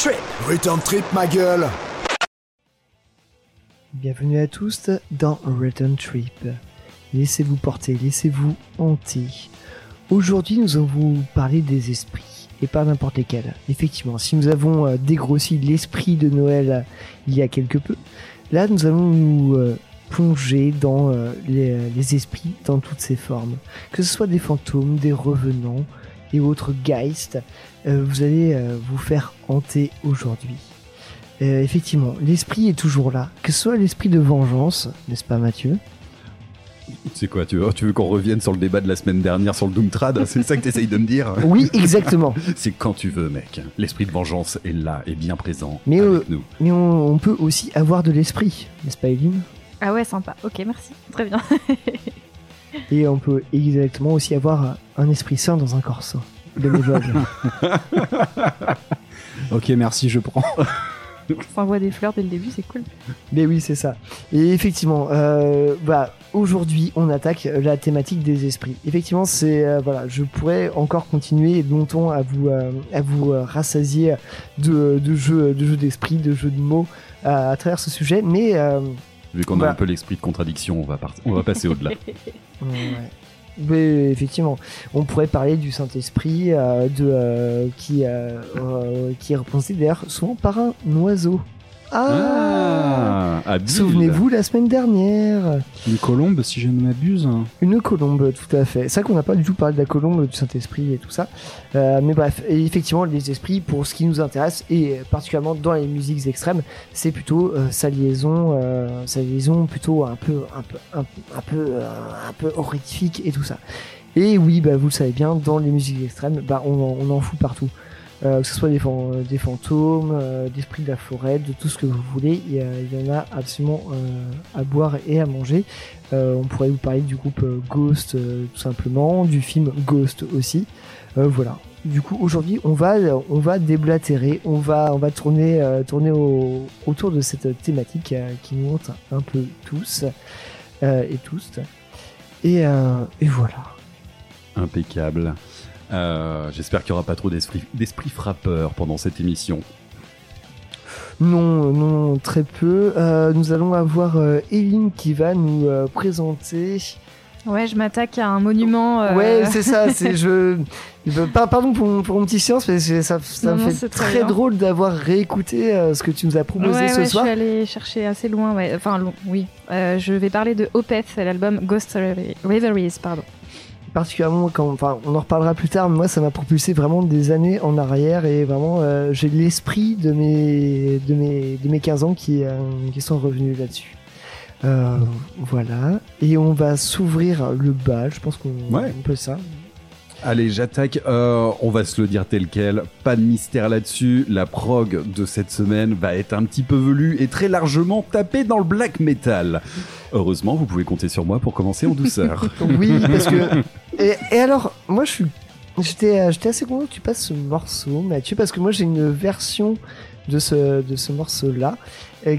Return Trip. Return Trip, ma gueule Bienvenue à tous dans Return Trip. Laissez-vous porter, laissez-vous hanter. Aujourd'hui, nous allons vous parler des esprits, et pas n'importe lesquels. Effectivement, si nous avons euh, dégrossi l'esprit de Noël euh, il y a quelque peu, là, nous allons nous euh, plonger dans les, les esprits dans toutes ces formes. Que ce soit des fantômes, des revenants et autres geists, euh, vous allez euh, vous faire hanter aujourd'hui. Euh, effectivement, l'esprit est toujours là, que ce soit l'esprit de vengeance, n'est-ce pas Mathieu? C'est quoi Tu veux, tu veux qu'on revienne sur le débat de la semaine dernière sur le Doomtrad? C'est ça que t'essayes de me dire? Oui, exactement. C'est quand tu veux, mec. L'esprit de vengeance est là, est bien présent Mais, avec euh, nous. Mais on, on peut aussi avoir de l'esprit, n'est-ce pas Eline Ah ouais, sympa. Ok, merci. Très bien. Et on peut exactement aussi avoir un esprit sain dans un corps sain. Bénévole. Ok, merci, je prends. On s'envoie des fleurs dès le début, c'est cool. Mais oui, c'est ça. Et effectivement, euh, bah, aujourd'hui, on attaque la thématique des esprits. Effectivement, c'est euh, voilà, je pourrais encore continuer longtemps à vous euh, à vous euh, rassasier de, de jeux de jeux d'esprit, de jeux de mots euh, à travers ce sujet, mais euh, Vu qu'on a Voilà. un peu l'esprit de contradiction, on va, part- on va passer au-delà. Ouais. Mais effectivement, on pourrait parler du Saint-Esprit euh, de euh, qui euh, euh, qui est représenté d'ailleurs souvent par un oiseau. Ah, Ah. Souvenez-vous la semaine dernière, Une colombe, si je ne m'abuse. une colombe, tout à fait. C'est vrai qu'on n'a pas du tout parlé de la colombe, du Saint-Esprit et tout ça. Euh, mais bref, et effectivement, les esprits, pour ce qui nous intéresse, et particulièrement dans les musiques extrêmes, c'est plutôt euh, sa liaison, euh, sa liaison plutôt un peu, un peu, un, peu- un peu, un peu horrifique et tout ça. Et oui, bah, vous le savez bien, dans les musiques extrêmes, bah, on, en, on en fout partout. Euh, que ce soit des, fan- des fantômes, euh, de la forêt, de tout ce que vous voulez, il y, en a absolument euh, à boire et à manger. Euh, on pourrait vous parler du groupe euh, Ghost euh, tout simplement, du film Ghost aussi. Euh, voilà. Du coup, aujourd'hui, on va, on va déblatérer, on va, on va tourner, euh, tourner au- autour de cette thématique euh, qui nous hante un peu tous euh, et tous. Euh, et voilà. Impeccable. Euh, J'espère qu'il n'y aura pas trop d'esprit frappeur pendant cette émission. Non, non, très peu. Euh, nous allons avoir euh, Eline qui va nous euh, présenter. Ouais, je m'attaque à un monument. euh, Ouais, c'est ça. C'est je. je- par- Pardon pour, mon- pour mon petit silence, mais ça, ça Non, me fait très drôle d'avoir réécouté euh, ce que tu nous as proposé ouais, ce ouais, soir. je suis allée chercher assez loin. Ouais. Enfin, long, oui. Euh, je vais parler de Opeth, l'album Ghost Reverie- Reveries, pardon. Particulièrement quand enfin on en reparlera plus tard mais moi ça m'a propulsé vraiment des années en arrière et vraiment euh, j'ai l'esprit de mes de mes de mes 15 ans qui euh, qui sont revenus là-dessus. Euh, voilà. Et on va s'ouvrir le bal je pense qu'on Ouais. on peut ça Allez, j'attaque. Euh, on va se le dire tel quel. Pas de mystère là-dessus. La prog de cette semaine va être un petit peu velue et très largement tapée dans le black metal. Heureusement, vous pouvez compter sur moi pour commencer en douceur. oui parce que et, et alors moi je suis j'étais euh, j'étais assez content que tu passes ce morceau Mathieu parce que moi j'ai une version de ce de ce morceau là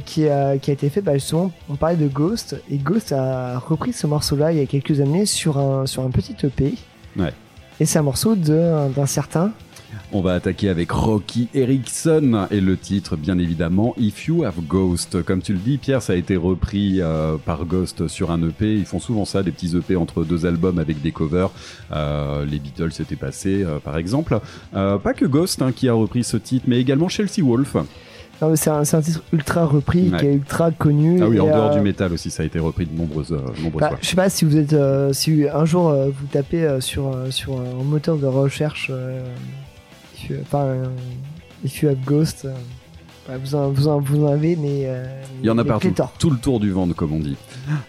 qui a qui a été fait bah justement on parlait de Ghost et Ghost a repris ce morceau là il y a quelques années sur un sur un petit EP Ouais. Et c'est un morceau d'un certain On va attaquer avec Rocky Erickson et le titre, bien évidemment, If You Have Ghost. Comme tu le dis, Pierre, ça a été repris euh, par Ghost sur un EP. Ils font souvent ça, des petits EP entre deux albums avec des covers. Euh, les Beatles s'étaient passés, euh, par exemple. Pas que Ghost hein, qui a repris ce titre, mais également Chelsea Wolf. C'est un, titre ultra repris Ouais. qui est ultra connu Ah oui, en dehors euh, du métal aussi, ça a été repris de nombreuses, euh, nombreuses Bah, fois. je sais pas si vous êtes, euh, si un jour euh, vous tapez euh, sur euh, sur un moteur de recherche, euh, if you- enfin, euh, if you have ghost, euh, bah, vous en, vous en vous en avez, mais euh, Il y en a partout, tout le tour du ventre, comme on dit.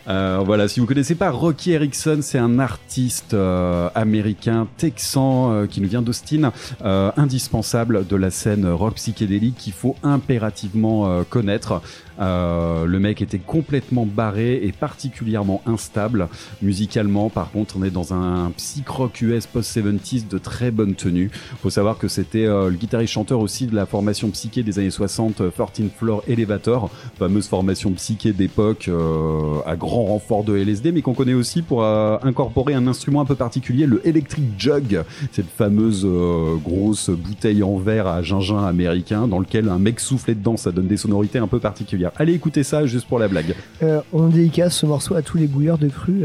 Euh, voilà, si vous connaissez pas Rocky Erickson, c'est un artiste euh, américain, texan, qui nous vient d'Austin, indispensable de la scène rock psychédélique qu'il faut impérativement connaître. Euh, le mec était complètement barré et particulièrement instable. Musicalement, par contre, on est dans un psych rock US post-70s de très bonne tenue. Faut savoir que c'était euh, le guitariste chanteur aussi de la formation psyché des années 60, 13 euh, Floor Elevator, fameuse formation psyché d'époque à grand renfort de LSD, mais qu'on connaît aussi pour incorporer un instrument un peu particulier, le Electric Jug, cette fameuse grosse bouteille en verre à gingin américain dans lequel un mec soufflait dedans, ça donne des sonorités un peu particulières. Allez écouter ça juste pour la blague. on dédicace ce morceau à tous les bouilleurs de cru.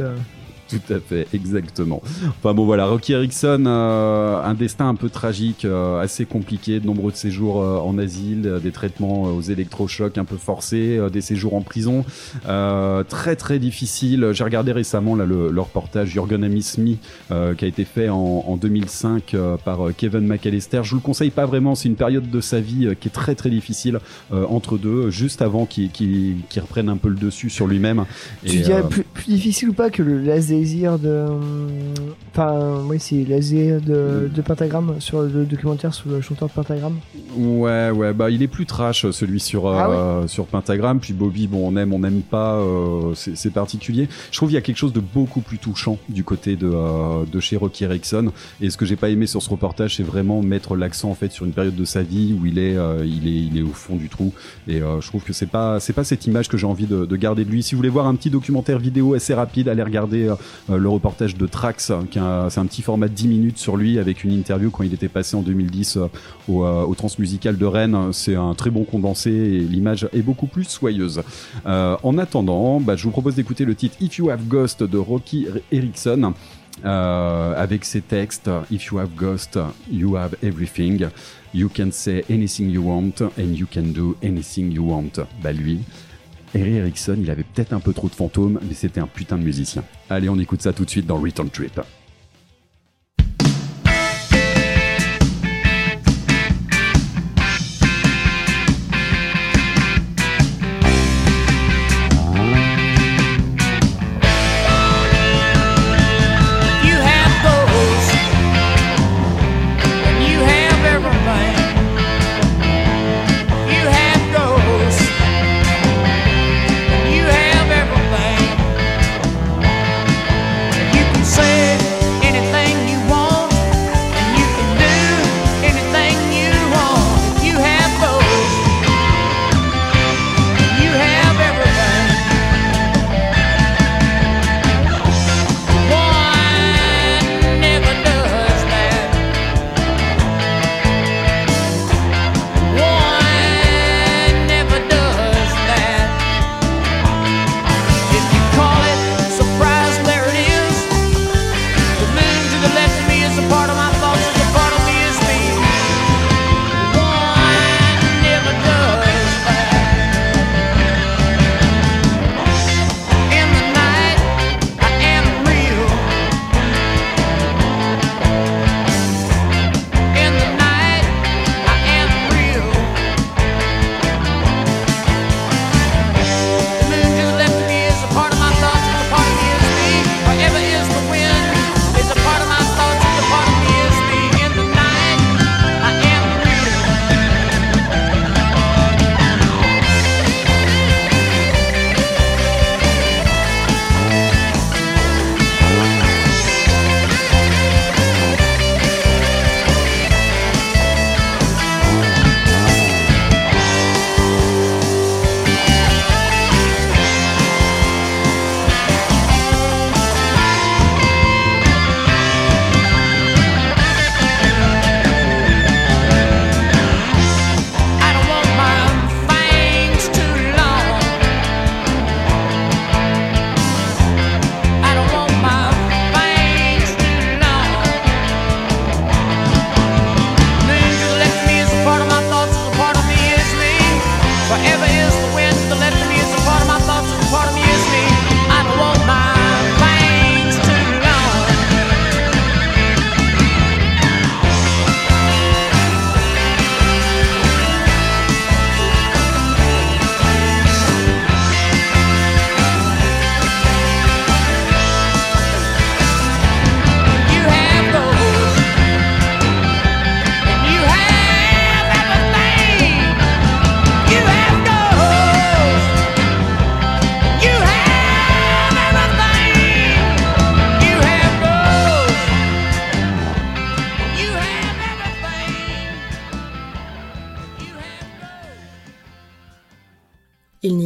Tout à fait, exactement. Enfin bon voilà, Rocky Erickson, euh, un destin un peu tragique, euh, assez compliqué, de nombreux de séjours euh, en asile, des traitements aux électrochocs un peu forcés, des séjours en prison, très très difficile. J'ai regardé récemment là le, le reportage Jürgen Amismi qui a été fait en, en 2005 par Kevin McAllister. Je vous le conseille pas vraiment, c'est une période de sa vie qui est très très difficile entre deux, juste avant qu'il reprenne un peu le dessus sur lui-même. Tu dirais plus, plus, difficile ou pas que le laser désir de. Enfin, oui, c'est laser de, de Pentagram sur le documentaire sur le chanteur de Pentagram. Ouais, ouais, bah il est plus trash celui sur ah euh, sur Pentagram. Puis Bobby, bon, on aime, on n'aime pas, euh, c'est particulier. Je trouve qu'il y a quelque chose de beaucoup plus touchant du côté de euh, de chez Rocky Erickson. Et ce que j'ai pas aimé sur ce reportage, c'est vraiment mettre l'accent en fait sur une période de sa vie où il est, il est, il est au fond du trou. Et je trouve que c'est pas, c'est pas cette image que j'ai envie de, de, garder de lui. Si vous voulez voir un petit documentaire vidéo assez rapide, allez regarder euh, le reportage de Trax, c'est un petit format de 10 minutes sur lui avec une interview quand il était passé en 2010 euh, au, euh, au Transmusical de Rennes. C'est un très bon condensé et l'image est beaucoup plus soyeuse. en attendant, bah, je vous propose d'écouter le titre If You Have Ghost de Rocky Erickson. avec ses textes If you have ghost, you have everything. You can say anything you want and you can do anything you want. Bah lui, Harry Erickson, il avait peut-être un peu trop de fantômes, mais c'était un putain de musicien. Allez, on écoute ça tout de suite dans Return Trip.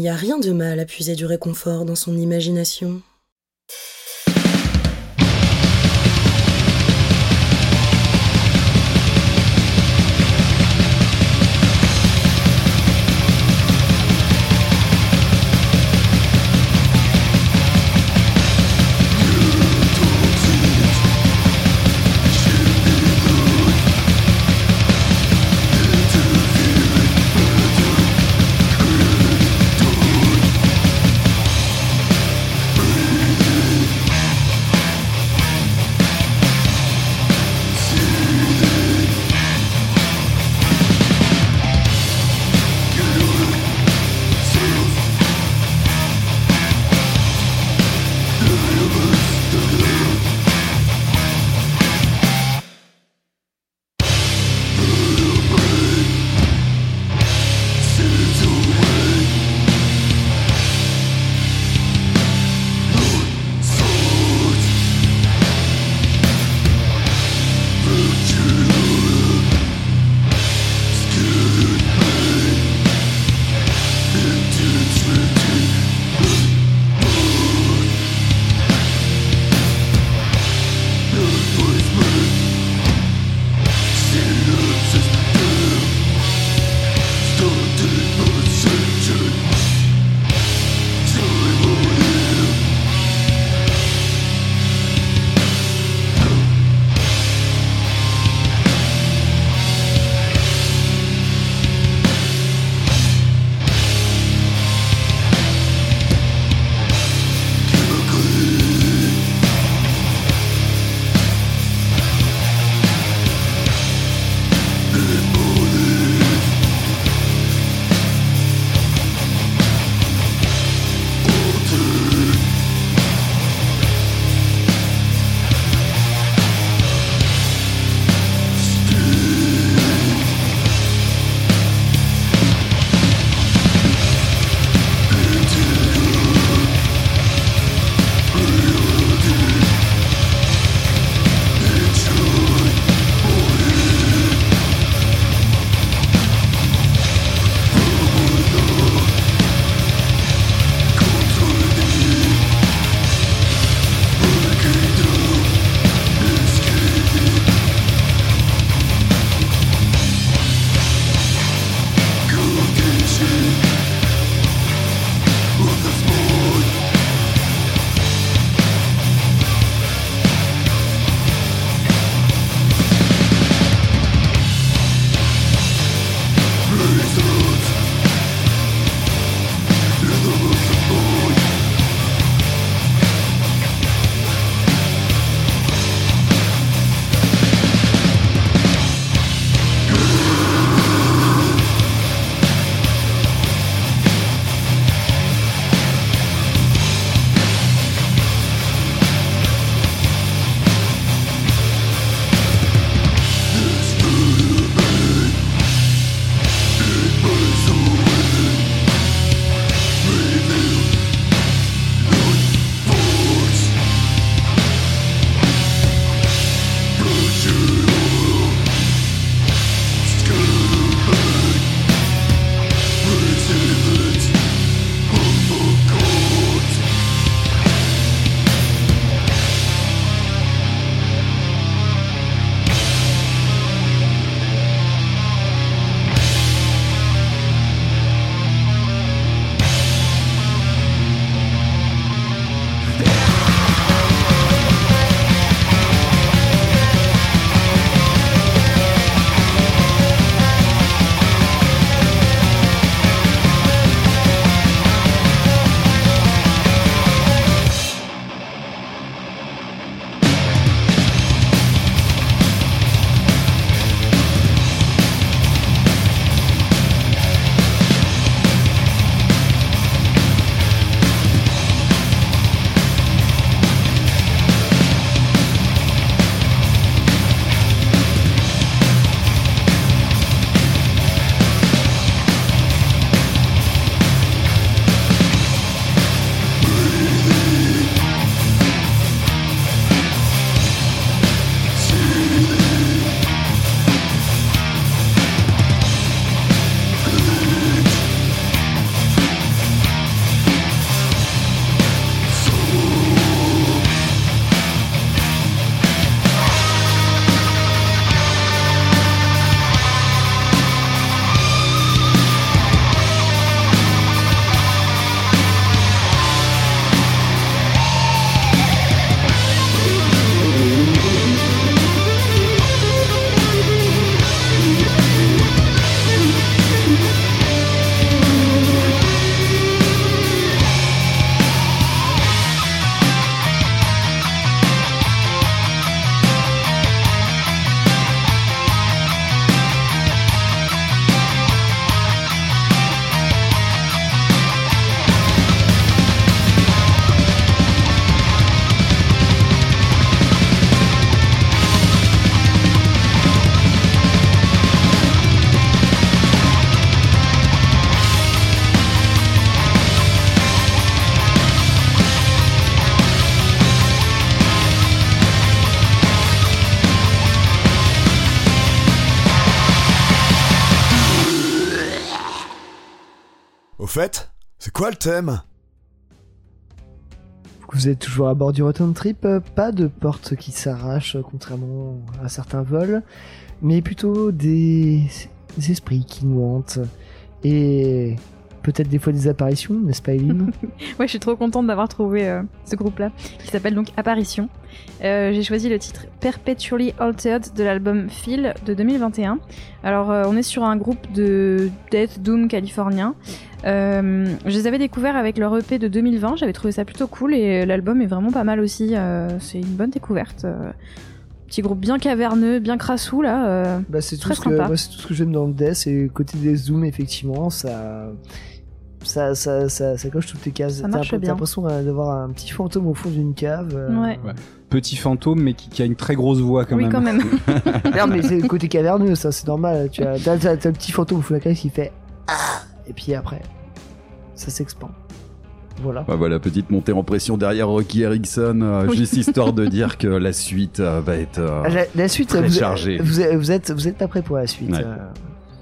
A rien de mal à puiser du réconfort dans son imagination. Vous êtes toujours à bord du Rotten Trip, euh, pas de porte qui s'arrache, euh, contrairement à certains vols, mais plutôt des esprits qui nous hantent. Et peut-être des fois des apparitions, n'est-ce pas Eline Ouais, je suis trop contente d'avoir trouvé euh, ce groupe-là, qui s'appelle donc Apparition. Euh, J'ai choisi le titre Perpetually Altered de l'album Feel de 2021. Alors, euh, on est sur un groupe de Death Doom californien. Je les avais découverts avec leur EP de 2020, j'avais trouvé ça plutôt cool et l'album est vraiment pas mal aussi. C'est une bonne découverte. Petit groupe bien caverneux, bien crassou là. euh. Bah, c'est tout, ce que, sympa. moi, c'est tout ce que j'aime dans le death et côté des zooms effectivement ça ça, ça, ça, ça coche toutes les cases Ça T'as marche l'impression- bien. t'as l'impression euh, d'avoir un petit fantôme au fond d'une cave euh. Ouais. Petit fantôme, mais qui, qui a une très grosse voix quand oui, même. quand même. non mais c'est le côté caverneux ça c'est normal tu as t'as, t'as- t'as le petit fantôme au fond de la cave qui fait ah et puis après ça s'expand voilà Bah voilà, petite montée en pression derrière Rocky Erickson, euh, Oui. juste histoire de dire que la suite euh, va être... euh, la, la suite très vous, chargé. vous, êtes- vous êtes vous êtes pas prêt pour la suite Ouais.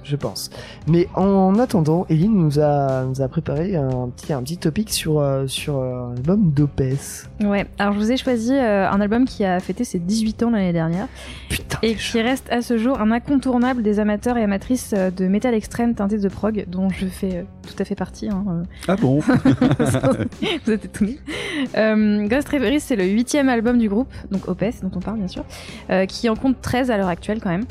Je pense mais en attendant Eline nous a nous a préparé un petit un petit topic sur euh, sur euh, d'Opes Ouais, alors je vous ai choisi euh, un album qui a fêté ses 18 ans l'année dernière putain et qui reste à ce jour un incontournable des amateurs et amatrices euh, de métal extrême teinté de prog, dont je fais euh, tout à fait partie. Hein, euh, Ah bon vous êtes étonnés. Euh, Ghost Reverie, c'est le huitième album du groupe, donc Opeth, dont on parle bien sûr, euh, qui en compte 13 à l'heure actuelle quand même.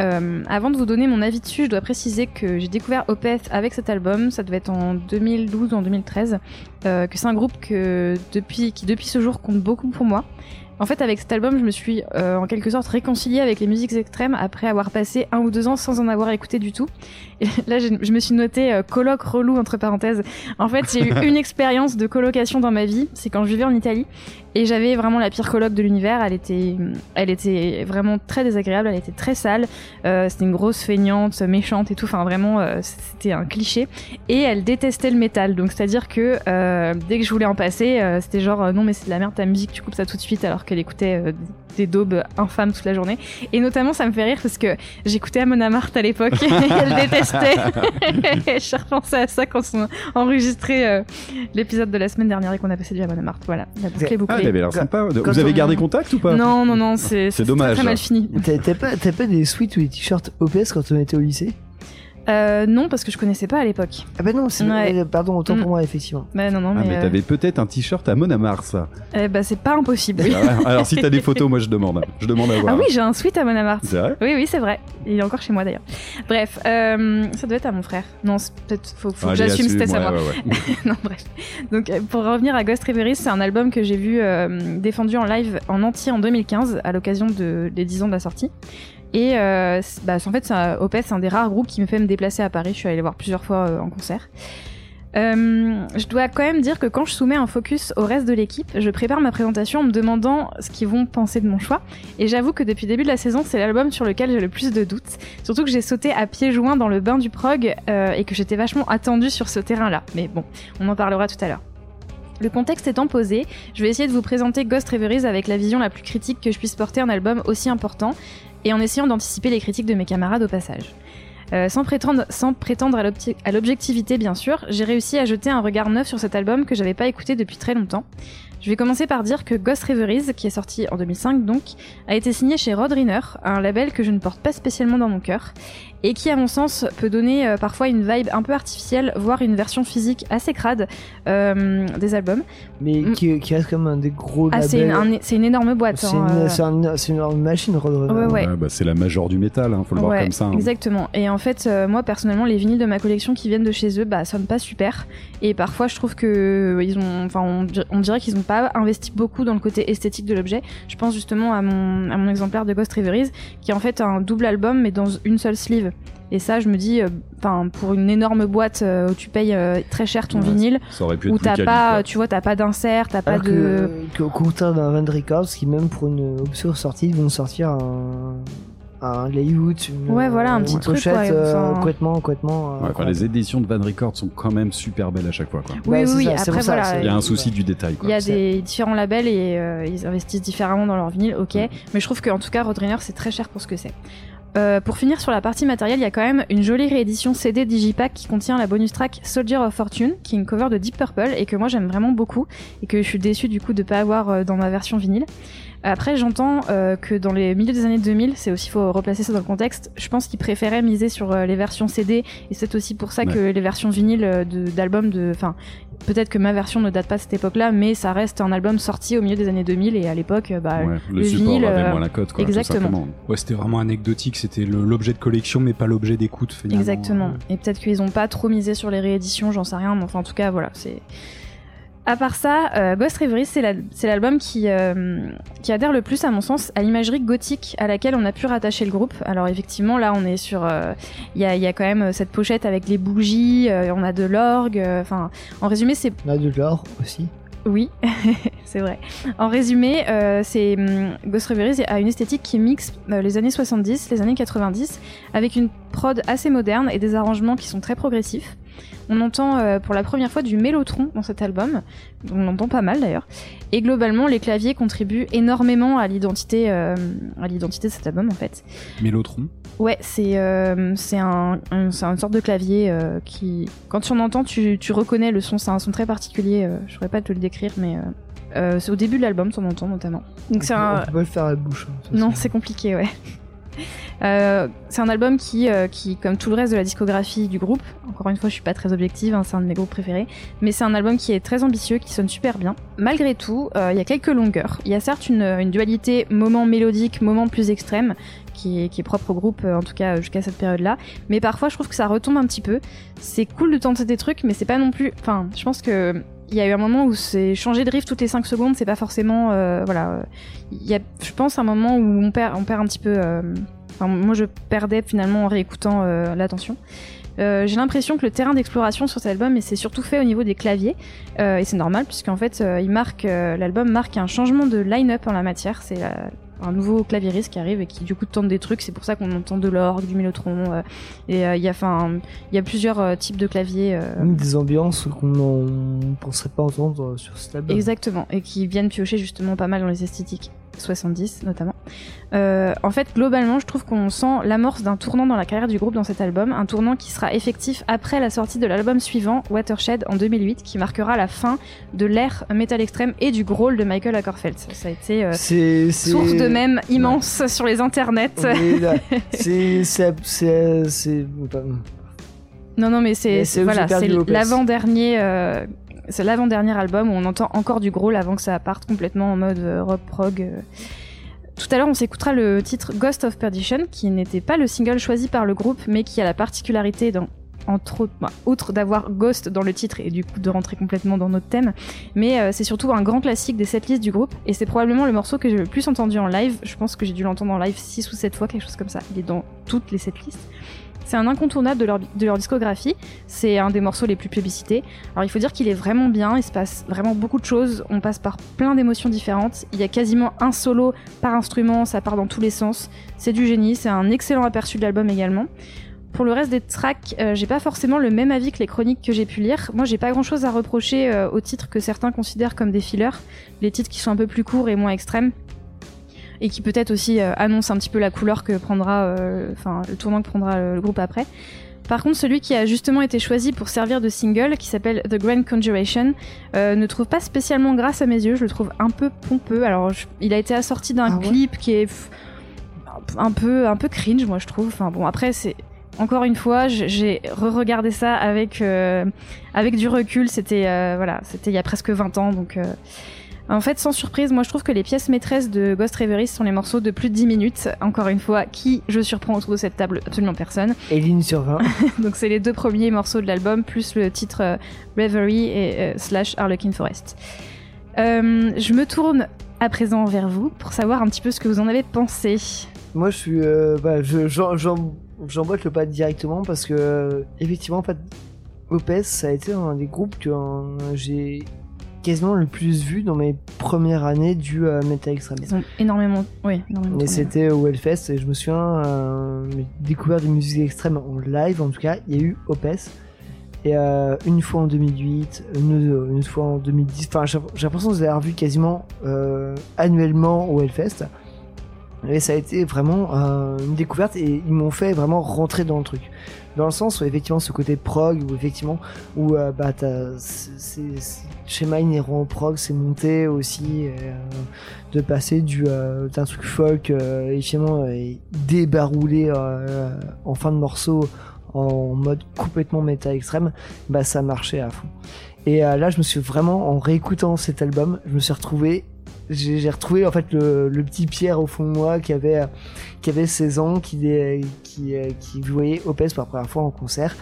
Euh, avant de vous donner mon avis dessus, je dois préciser que j'ai découvert Opeth avec cet album, ça devait être en 2012 ou en 2013, euh, que c'est un groupe que depuis, qui depuis ce jour compte beaucoup pour moi. En fait, avec cet album, je me suis euh, en quelque sorte réconciliée avec les musiques extrêmes après avoir passé un ou deux ans sans en avoir écouté du tout. Et là, je, je me suis noté euh, coloc relou entre parenthèses. En fait, j'ai eu une expérience de colocation dans ma vie, c'est quand je vivais en Italie et j'avais vraiment la pire coloc de l'univers. Elle était, elle était vraiment très désagréable, elle était très sale. Euh, c'était une grosse feignante, méchante et tout. Enfin, vraiment, euh, c'était un cliché. Et elle détestait le métal. Donc, c'est-à-dire que euh, dès que je voulais en passer, euh, c'était genre non mais c'est de la merde ta musique, tu coupes ça tout de suite alors qu'elle écoutait des daubes infâmes toute la journée. Et notamment, ça me fait rire parce que j'écoutais Amon Amarth à l'époque et elle détestait. J'ai repensé à ça quand on a enregistré euh, l'épisode de la semaine dernière et qu'on a passé du Amon Amarth. Voilà, la boucle est Ah, bouclée. avait l'air sympa. Quand Vous avez on- gardé contact ou pas? Non, non, non, c'est dommage. Très, très mal fini. T'as pas, t'as pas des sweats ou des t-shirts OPS quand on était au lycée? Euh, non, parce que je connaissais pas à l'époque. Ah bah non, c'est Ouais. euh, pardon, autant Mm. pour moi effectivement. Bah non, non, Ah, mais, mais euh, t'avais peut-être un t-shirt à Mona Mars. eh bah c'est pas impossible. Ah ouais Alors si t'as des photos, moi je demande. Je demande à voir. Ah oui, j'ai un sweat à Monamarth. C'est vrai Oui, oui, c'est vrai. Il est encore chez moi d'ailleurs. Bref, euh, ça doit être à mon frère. Non, c'est peut-être faut, faut que Allez, j'assume, assume, c'était ça ouais, moi. ouais, ouais. non, bref. Donc, euh, pour revenir à Ghost Reverie, c'est un album que j'ai vu euh, défendu en live en entier en 2015 à l'occasion de, des 10 ans de la sortie. Et euh, bah, en fait, un- Opeth, c'est un des rares groupes qui me fait me déplacer à Paris. Je suis allée les voir plusieurs fois euh, en concert. Euh, je dois quand même dire que quand je soumets un focus au reste de l'équipe, je prépare ma présentation en me demandant ce qu'ils vont penser de mon choix. Et j'avoue que depuis le début de la saison, c'est l'album sur lequel j'ai le plus de doutes. Surtout que j'ai sauté à pieds joints dans le bain du prog euh, et que j'étais vachement attendue sur ce terrain-là. Mais bon, on en parlera tout à l'heure. Le contexte étant posé, je vais essayer de vous présenter Ghost Reveries avec la vision la plus critique que je puisse porter un album aussi important et en essayant d'anticiper les critiques de mes camarades au passage. Euh, sans prétendre, à l'objectivité, bien sûr, j'ai réussi à jeter un regard neuf sur cet album que j'avais pas écouté depuis très longtemps. Je vais commencer par dire que Ghost Reveries, qui est sorti en 2005 donc, a été signé chez Roadrunner, un label que je ne porte pas spécialement dans mon cœur, et qui à mon sens peut donner euh, parfois une vibe un peu artificielle, voire une version physique assez crade euh, des albums. Mais Mm. qui, qui reste comme un des gros Ah, c'est une, un- énorme boîte. C'est hein, une, euh. un- une, machine Roadrunner. Ouais, ouais. Ouais, bah, c'est la major du métal, hein, faut le voir comme ça. hein. Exactement. Et en fait, euh, moi personnellement, les vinyles de ma collection qui viennent de chez eux, bah, sonnent pas super. Et parfois, je trouve que euh, ils ont, enfin, on, dir- on dirait qu'ils ont pas investi beaucoup dans le côté esthétique de l'objet. Je pense justement à mon, à mon exemplaire de Ghost Reveries, qui est en fait un double album mais dans une seule sleeve. Et ça, je me dis, euh, enfin, pour une énorme boîte euh, où tu payes euh, très cher ton Ouais, vinyle, Ça aurait pu être où t'as pas, quoi. tu vois, t'as pas d'insert, t'as pas de. que, que- au contraire d'un Van Records qui même pour une option sortie ils vont sortir un un layout une, Ouais, voilà, un une petit truc, pochette ouais, euh, enfin- complètement complètement euh, Ouais, enfin, incroyable. les éditions de Van Record sont quand même super belles à chaque fois. Quoi. Oui, c'est oui, ça, Après, pour ça, voilà. Il y a un Ouais. souci du détail. Quoi. Il y a des différents labels et euh, ils investissent différemment dans leur vinyle, ok. Mm. Mais je trouve qu'en tout cas, Roadrunner, c'est très cher pour ce que c'est. Euh, pour finir sur la partie matérielle, il y a quand même une jolie réédition CD Digipack qui contient la bonus track Soldier of Fortune, qui est une cover de Deep Purple et que moi j'aime vraiment beaucoup et que je suis déçue du coup de pas avoir euh, dans ma version vinyle. Après, j'entends euh, que dans les milieux des années 2000, c'est aussi faut replacer ça dans le contexte. Je pense qu'ils préféraient miser sur euh, les versions CD et c'est aussi pour ça Ouais. que les versions vinyles d'albums de, enfin, peut-être que ma version ne date pas de cette époque-là, mais ça reste un album sorti au milieu des années 2000 et à l'époque, euh, bah, Ouais, le, le support vinyle, avait euh, moins la cote, quoi. exactement. Ouais, c'était vraiment anecdotique, c'était le- l'objet de collection, mais pas l'objet d'écoute finalement. Exactement. Et peut-être qu'ils ont pas trop misé sur les rééditions, j'en sais rien, mais enfin en tout cas voilà, c'est. À part ça, euh, Ghost Reverie, c'est la- c'est l'album qui, euh, qui adhère le plus, à mon sens, à l'imagerie gothique à laquelle on a pu rattacher le groupe. Alors effectivement, là, on est sur, euh, il y, a, il y a quand même euh, cette pochette avec les bougies, euh, on a de l'orgue. euh, Enfin, en résumé, c'est On a de l'or aussi. oui, c'est vrai. En résumé, euh, c'est hum, Ghost Reverie a une esthétique qui mixe euh, les années 70, les années 90, avec une prod assez moderne et des arrangements qui sont très progressifs. On entend euh, pour la première fois du mélotron dans cet album, on entend pas mal d'ailleurs. Et globalement, les claviers contribuent énormément à l'identité, euh, à l'identité de cet album en fait. Mélotron. Ouais, c'est euh, c'est un, un- c'est une sorte de clavier euh, qui, quand tu en entends, tu, tu reconnais le son. C'est un son très particulier. euh, je pourrais pas te le décrire, mais euh, euh, c'est au début de l'album, tu en entends notamment. Donc c'est on, peut pas le faire à la bouche. hein, non, c'est- c'est compliqué, ouais. Euh, c'est un album qui, euh, qui, comme tout le reste de la discographie du groupe, encore une fois, je suis pas très objective, hein, c'est un de mes groupes préférés, mais c'est un album qui est très ambitieux, qui sonne super bien. Malgré tout, euh, il y a quelques longueurs. Il y a certes une, dualité moment mélodique, moment plus extrême, qui est, propre au groupe, en tout cas jusqu'à cette période-là. Mais parfois, je trouve que ça retombe un petit peu. C'est cool de tenter des trucs, mais c'est pas non plus. Enfin, je pense que il y a eu un moment où c'est changer de riff toutes les 5 secondes, c'est pas forcément. euh, voilà. Il y a, je pense, un moment où on perd, on perd un petit peu. euh, Enfin, moi, je perdais finalement en réécoutant euh, l'attention. Euh, j'ai l'impression que le terrain d'exploration sur cet album, et c'est surtout fait au niveau des claviers, euh, et c'est normal puisqu'en fait, euh, il marque l'album marque un changement de line-up en la matière. C'est la- un nouveau clavieriste qui arrive et qui du coup tente des trucs. C'est pour ça qu'on entend de l'orgue, du mélotron, euh, et euh, il y a, enfin, il y a plusieurs euh, types de claviers. des ambiances qu'on ne penserait pas entendre sur cet album. Exactement, et qui viennent piocher justement pas mal dans les esthétiques 70 notamment. Euh, en fait, globalement, je trouve qu'on sent l'amorce d'un tournant dans la carrière du groupe dans cet album, un tournant qui sera effectif après la sortie de l'album suivant, Watershed, en 2008, qui marquera la fin de l'ère metal extrême et du growl de Michael Ackerfeld. Ça a été euh, C'est c'est- source de même immense sur les internets. C'est Non, non, mais c'est voilà, c'est l'avant-dernier. euh, c'est l'avant-dernier album où on entend encore du growl avant que ça parte complètement en mode euh, rock prog. euh. Tout à l'heure, on s'écoutera le titre Ghost of Perdition, qui n'était pas le single choisi par le groupe, mais qui a la particularité, entre bah, d'avoir Ghost dans le titre et du coup de rentrer complètement dans notre thème, mais euh, c'est surtout un grand classique des setlists du groupe, et c'est probablement le morceau que j'ai le plus entendu en live. Je pense que j'ai dû l'entendre en live 6 ou 7 fois, quelque chose comme ça. Il est dans toutes les setlists. C'est un incontournable de leur, discographie. C'est un des morceaux les plus plébiscités. Alors il faut dire qu'il est vraiment bien, il se passe vraiment beaucoup de choses, on passe par plein d'émotions différentes. Il y a quasiment un solo par instrument, ça part dans tous les sens. C'est du génie, c'est un excellent aperçu de l'album également. Pour le reste des tracks, euh, j'ai pas forcément le même avis que les chroniques que j'ai pu lire. Moi, j'ai pas grand chose à reprocher euh, aux titres que certains considèrent comme des fillers, les titres qui sont un peu plus courts et moins extrêmes et qui peut-être aussi euh, annonce un petit peu la couleur que prendra, euh, enfin le tournant que prendra le, groupe après. Par contre, celui qui a justement été choisi pour servir de single, qui s'appelle The Grand Conjuration, euh, ne trouve pas spécialement grâce à mes yeux. Je le trouve un peu pompeux. Alors, je- il a été assorti d'un Ah ouais clip qui est un peu, un peu cringe, moi je trouve. Enfin bon, après c'est encore une fois, j'ai re-regardé ça avec euh, avec du recul. C'était euh, voilà, c'était il y a presque 20 ans, donc. En fait, sans surprise, moi je trouve que les pièces maîtresses de Ghost Reverie sont les morceaux de plus de 10 minutes. Encore une fois, qui je surprends autour de cette table? Absolument personne. Et ligne sur 20. Donc c'est les deux premiers morceaux de l'album, plus le titre euh, Reverie et euh, slash Harlequin Forest. Euh, je me tourne à présent vers vous pour savoir un petit peu ce que vous en avez pensé. Moi, je suis. Bah, je- j'en- j'en- J'emboîte le pas directement parce que, effectivement, en fait, Opes, ça a été un des groupes que j'ai quasiment le plus vu dans mes premières années du euh, Metal Extreme. Ils ont énormément, oui, énormément. Mais tourné. c'était au Hellfest et je me souviens euh, découvert des musiques extrêmes en live en tout cas. Il y a eu Opes et euh, une fois en 2008, une, une fois en 2010. Enfin, j'ai j'ai l'impression de les avoir vus quasiment euh, annuellement au Hellfest. Et ça a été vraiment euh, une découverte et ils m'ont fait vraiment rentrer dans le truc. Dans le sens où effectivement ce côté prog, où effectivement où euh, bah t'as c'est c'est- schéma inhérent au prog, c'est monté aussi euh, de passer du euh, d'un truc folk euh, et finalement euh, débaroulé euh, en fin de morceau en mode complètement méta extrême, bah ça marchait à fond. Et là je me suis vraiment en réécoutant cet album, je me suis retrouvé j'ai retrouvé en fait le, petit Pierre au fond de moi qui avait qui avait 16 ans, qui qui euh, qui voyait Opes pour la première fois en concert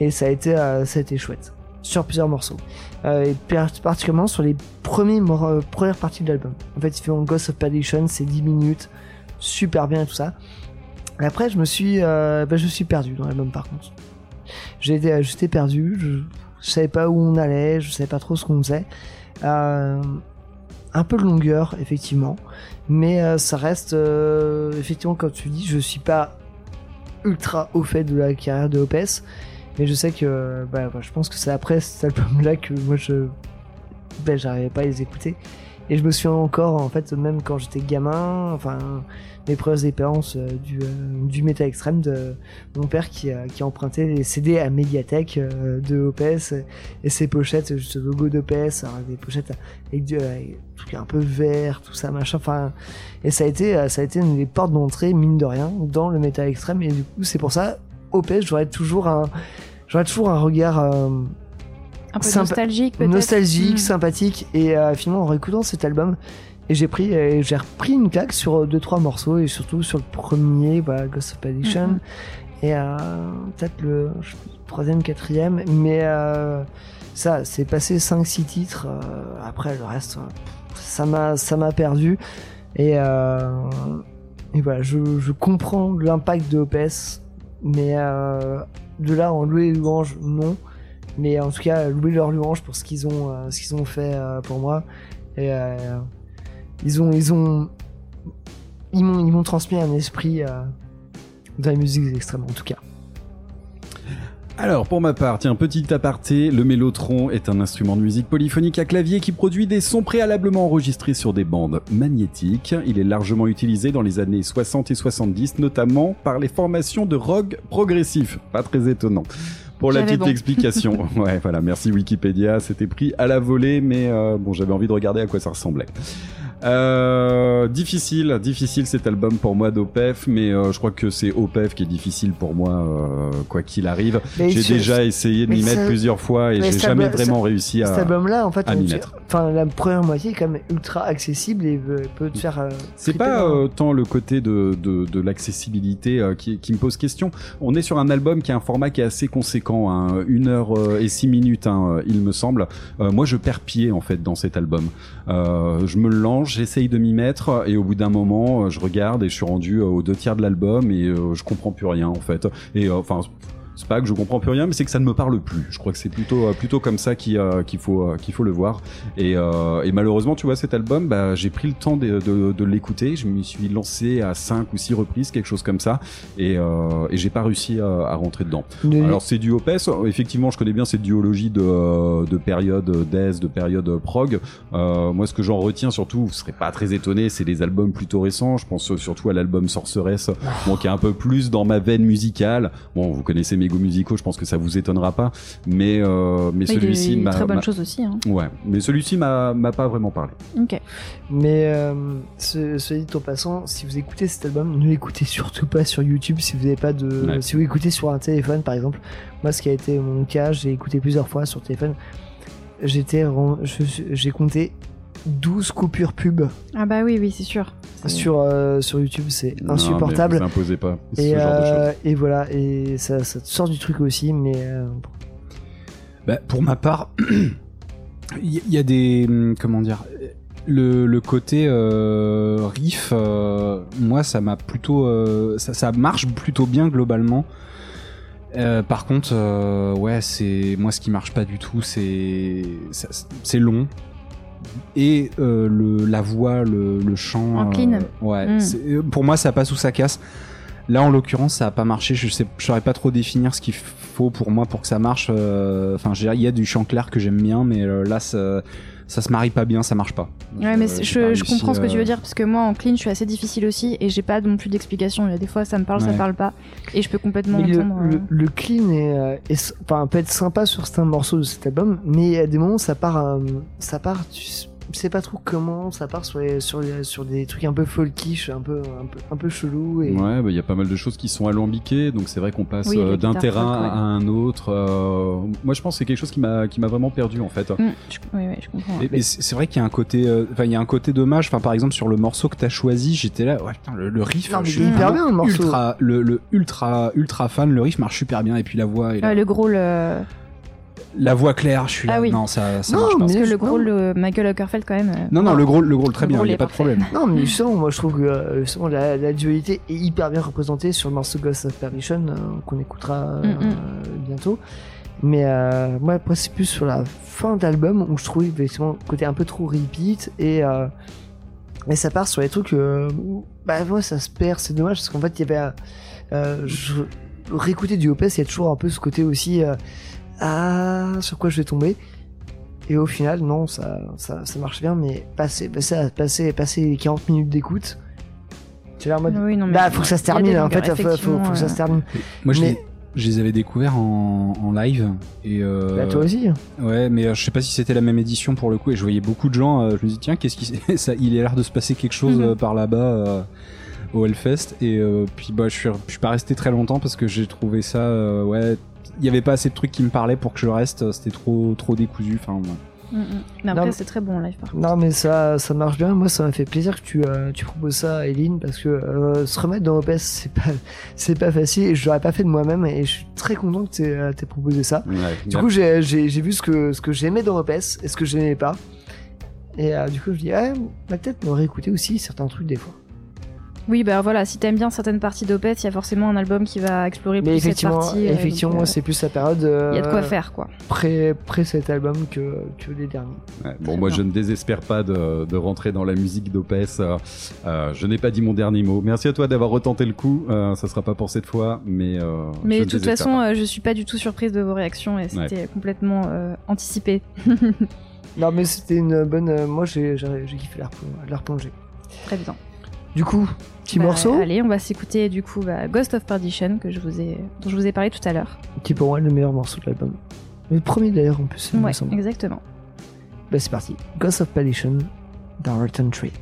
et ça a été euh, ça a été chouette sur plusieurs morceaux Euh, et par- particulièrement sur les premiers premières parties de l'album. En fait, il fait en Ghost of Perdition, c'est 10 minutes, super bien et tout ça. Et après, je me suis bah, je me suis perdu dans l'album par contre. Euh, j'étais perdu, je, je savais pas où on allait, je savais pas trop ce qu'on faisait. Un peu de longueur effectivement. Mais euh, ça reste euh, effectivement comme tu dis je suis pas ultra au fait de la carrière de Opes mais je sais que bah, bah, je pense que c'est après cet album là que moi je ben, j'arrivais pas à les écouter et je me souviens encore en fait même quand j'étais gamin enfin mes premières expériences euh, du, euh, du métal extrême de mon père qui qui a emprunté les CD à Mediatek euh, de Opes et ses pochettes juste le logo d'Opes alors des pochettes avec du trucs un peu vert tout ça machin. Enfin et ça a été euh, ça a été une des portes d'entrée mine de rien dans le métal extrême. Et du coup c'est pour ça Opes j'aurais toujours un j'aurais toujours un regard Un peu nostalgique peut-être. nostalgique, Mm. sympathique et euh, finalement en réécoutant cet album et j'ai pris j'ai repris une claque sur euh, deux trois morceaux et surtout sur le premier bah, Ghost of Addiction Mhm. et euh, peut-être le troisième quatrième mais euh, ça c'est passé 5 6 titres euh, après le reste euh, ça m'a ça m'a perdu et euh, et voilà je, je comprends l'impact de Opes mais euh, de là en louer louange non mais en tout cas louer leur louange pour ce qu'ils ont euh, ce qu'ils ont fait euh, pour moi et euh, ils ont ils ont ils m'ont ils m'ont transmis un esprit dans les musiques extrêmes en tout cas Alors, pour ma part, tiens, petit aparté, le mélotron est un instrument de musique polyphonique à clavier qui produit des sons préalablement enregistrés sur des bandes magnétiques. Il est largement utilisé dans les années 60 et 70, notamment par les formations de rock progressif. Pas très étonnant. Pour la petite bon. explication. ouais, voilà, merci Wikipédia, c'était pris à la volée, mais euh, bon, j'avais envie de regarder à quoi ça ressemblait. Euh, difficile, difficile cet album pour moi d'OPEF, mais euh, je crois que c'est OPEF qui est difficile pour moi, euh, quoi qu'il arrive. J'ai déjà essayé de m'y mettre plusieurs fois et j'ai cet jamais album- vraiment réussi cet à. album là en fait enfin la première moitié est quand même ultra accessible et peut te faire euh, C'est pas euh, tant le côté de, de, de l'accessibilité euh, qui, qui me pose question. On est sur un album qui a un format qui est assez conséquent, hein, une heure et six minutes, hein, il me semble. Euh, moi, je perds pied en fait dans cet album. Euh, je me lance, j'essaye de m'y mettre, et au bout d'un moment, euh, je regarde et je suis rendu euh, aux deux tiers de l'album et euh, je comprends plus rien en fait. Et enfin. C'est pas que je comprends plus rien, mais c'est que ça ne me parle plus. Je crois que c'est plutôt euh, plutôt comme ça qu'il euh, qu'il faut euh, qu'il faut le voir. Et, et malheureusement, tu vois, cet album, bah, j'ai pris le temps de, de, de l'écouter. Je me suis lancé à cinq ou six reprises, quelque chose comme ça, et, et j'ai pas réussi à, à rentrer dedans. Alors c'est du Opes. Effectivement, je connais bien cette duologie de, de période death, de période prog. Euh, moi, ce que j'en retiens surtout, vous serez pas très étonné, c'est les albums plutôt récents. Je pense surtout à l'album Sorceress, bon, qui est un peu plus dans ma veine musicale. Bon, vous connaissez mes goûts musicaux, je pense que ça vous étonnera pas, mais euh, mais Mais il y a celui-ci m'a très bonne m'a- chose aussi. Hein. Ouais, mais celui-ci m'a m'a pas vraiment parlé. Ok. Mais euh, ce, ce dit en passant, si vous écoutez cet album, ne l'écoutez surtout pas sur YouTube si vous n'avez pas de. Ouais. Si vous écoutez sur un téléphone par exemple, moi ce qui a été mon cas, j'ai écouté plusieurs fois sur téléphone. J'étais, j'ai compté 12 coupures pub Ah bah oui, oui, c'est sûr. C'est- sur euh, sur YouTube, c'est Non, insupportable. mais vous imposez pas ce Et, genre de choses. et voilà, et ça, ça te sort du truc aussi, mais euh, Bah, pour ma part, il y, a des hum, comment dire le, le côté euh, riff, euh, moi ça m'a plutôt euh, ça, ça marche plutôt bien globalement. Euh, par contre, euh, ouais, c'est moi ce qui marche pas du tout, c'est ça- c'est long et euh, le la voix, le, le chant. En clean. euh, ouais, Mm. c'est- euh, pour moi ça passe ou ça casse. Là, en l'occurrence, ça a pas marché. Je sais, je saurais pas trop définir ce qu'il faut pour moi pour que ça marche. Euh, Enfin, il y a du chant clair que j'aime bien, mais là, ça, ça se marie pas bien, ça marche pas. Ouais, mais Euh, pas je, comprends ce que tu euh, veux dire parce que moi en clean je suis assez difficile aussi et j'ai pas non plus d'explication. Il y a des fois ça me parle, ça Ouais. me parle pas et je peux complètement Mais le, entendre. le, euh, le clean est, euh, est- enfin, peut être sympa sur certains morceaux de cet album, mais à des moments ça part, euh, ça part, tu sais- sais pas trop comment, ça part sur, les- sur, les- sur des trucs un peu folkish, un peu, un peu, un peu chelou. Et... Ouais, bah, il y a pas mal de choses qui sont alambiquées, donc c'est vrai qu'on passe Oui, euh, d'un terrain ouais. à un autre. euh, moi, je pense que c'est quelque chose qui m'a qui m'a vraiment perdu en fait. mm, je, oui, oui, je comprends. Et- mais c'est vrai qu'il y a un côté, euh, enfin il y a un côté dommage. Enfin par exemple sur le morceau que t'as choisi, j'étais là, ouais putain le, le riff, Non, je suis hyper bien, le morceau. ultra, le, le ultra ultra fan, le riff marche super bien et puis la voix, et la, Ouais, le gros le. La voix claire, je suis là, Ah oui. non ça, ça Non, marche pas. mais- Parce que le gros non. le Michael Ockerfeld quand même. euh, Non non le gros le gros très Le bien, il y il a pas de problème. Non, mais justement, moi je trouve que euh, justement, la, la dualité est hyper bien représentée sur le morceau Ghost of Perdition euh, qu'on écoutera euh, Mm, mm. bientôt. Mais euh, moi, après, c'est plus sur la fin d'album où je trouve effectivement le côté un peu trop repeat et, euh, et ça part sur les trucs euh, où bah ouais, ça se perd. C'est dommage parce qu'en fait, il y avait. Euh, je, réécouter du Opus, il y a toujours un peu ce côté aussi. Ah, sur quoi je vais tomber? Et au final, non, ça, ça, ça marche bien, mais passer, passer, passer, passer les 40 minutes d'écoute, tu là en mode. Oui, non, mais Bah, faut que ça se termine, en fait, faut, faut, faut effectivement, que ça euh, se termine. Moi je Mais- les, je les avais découverts en, en live et euh, Bah, toi aussi. Ouais, mais euh, je sais pas si c'était la même édition pour le coup. Et je voyais beaucoup de gens. euh, je me dis tiens, qu'est-ce qui s'est- ça Il a l'air de se passer quelque chose Mhm. par là-bas euh, au Hellfest. Et euh, puis bah, je suis, je suis pas resté très longtemps parce que j'ai trouvé ça. euh, ouais, il y avait pas assez de trucs qui me parlaient pour que je reste. C'était trop, trop décousu. Enfin, ouais. Mm, mm. Mais après, c'est très bon en live par contre. Non, mais ça, ça marche bien. Moi, ça m'a fait plaisir que tu, euh, tu proposes ça à Eileen parce que euh, se remettre dans OPS, c'est pas, c'est pas facile et je l'aurais pas fait de moi-même et je suis très content que t'aies, euh, t'aies proposé ça. Ouais, Du coup, j'ai, vu ce que, ce que j'aimais dans OPS et ce que j'aimais pas. Et euh, du coup, je dis, ah, bah, peut-être me réécouter aussi certains trucs des fois. Oui, bah voilà, si t'aimes bien certaines parties d'Opeth, il y a forcément un album qui va explorer Mais plus cette effectivement, partie. euh, effectivement, euh, c'est plus la période. Il y a de quoi euh, faire, quoi. Près, près cet album que, que les derniers. Ouais, bon, Très moi, bien. je ne désespère pas de, de rentrer dans la musique. Euh, euh, je n'ai pas dit mon dernier mot. Merci à toi d'avoir retenté le coup. Euh, ça sera pas pour cette fois, mais. euh, je Mais ne de toute façon, pas. euh, je suis pas du tout surprise de vos réactions et c'était complètement euh, anticipé. Non, mais c'était une bonne. euh, moi, j'ai, kiffé la, la replonger. Très bien. Du coup, petit Bah, morceau Allez, on va s'écouter du coup bah, Ghost of Perdition que je vous ai, dont je vous ai parlé tout à l'heure. qui est pour moi le meilleur morceau de l'album. Le premier d'ailleurs en plus. Ouais, exactement. Bah, c'est parti. Ghost of Perdition, The Return Trip.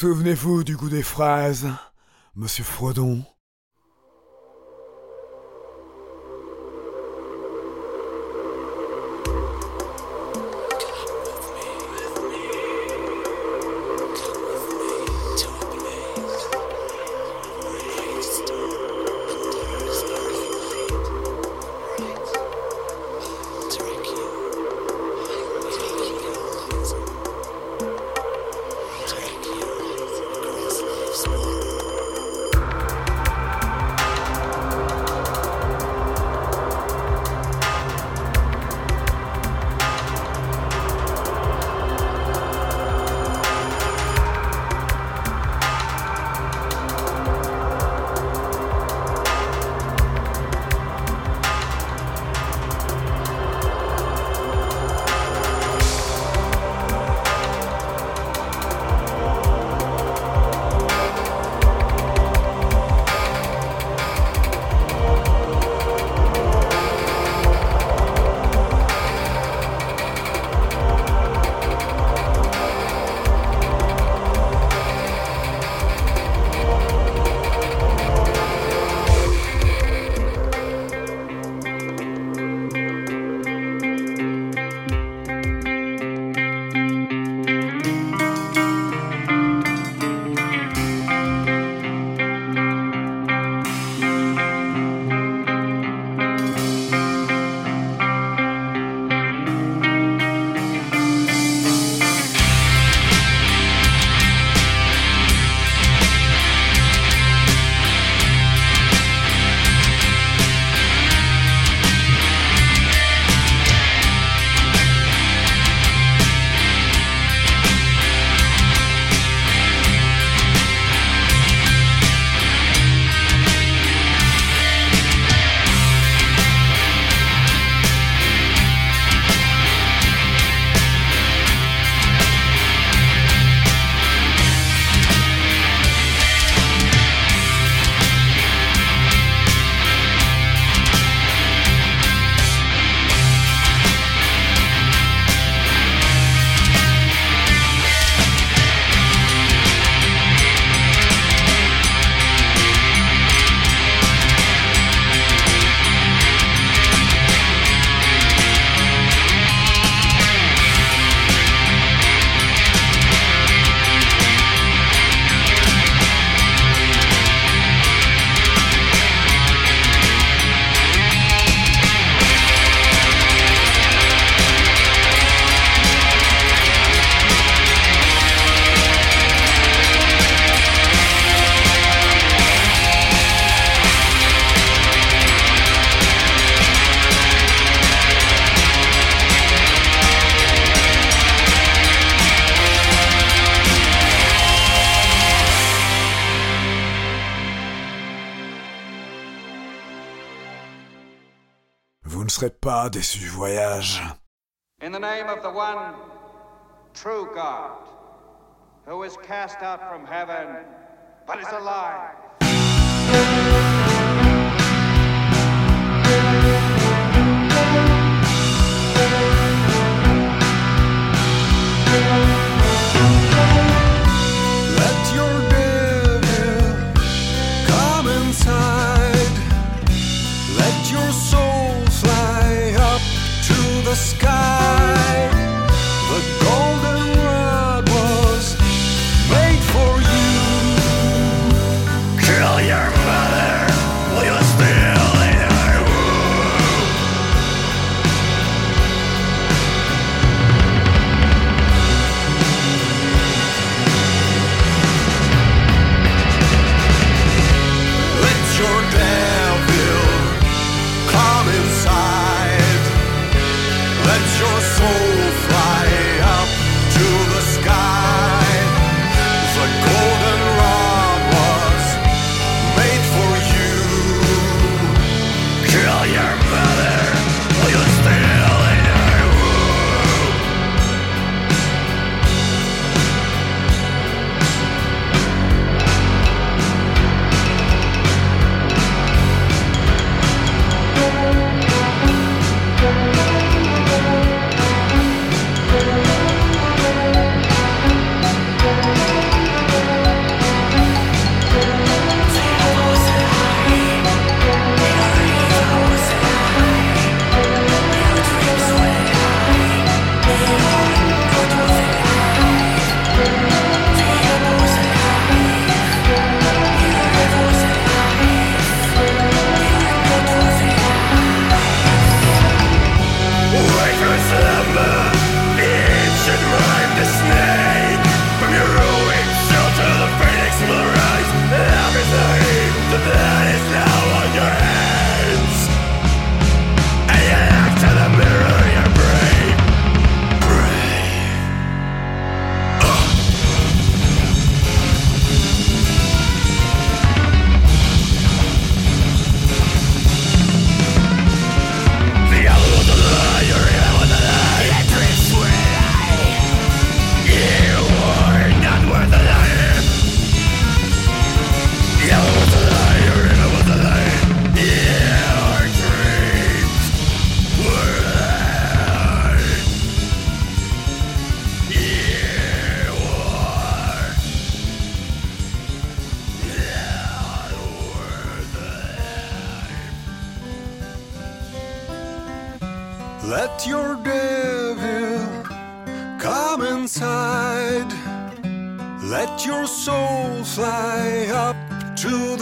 Souvenez-vous du goût des fraises, monsieur Frodon. Pas déçu voyage. In the name of the one true God, who was cast out from heaven, but is alive. To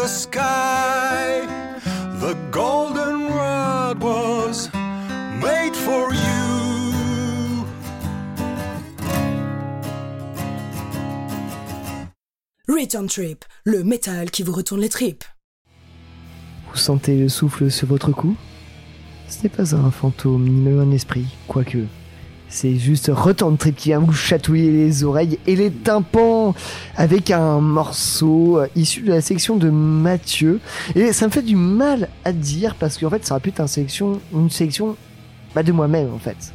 sky. The golden rod was made for you. Return Trip, le métal qui vous retourne les tripes. Vous sentez le souffle sur votre cou? Ce n'est pas un fantôme ni même un esprit, quoique. C'est juste Return Trip qui vient vous chatouiller les oreilles et les tympans avec un morceau euh, issu de la section de Mathieu. Et ça me fait du mal à dire parce qu'en fait ça aurait pu être une sélection, une sélection bah, de moi-même en fait.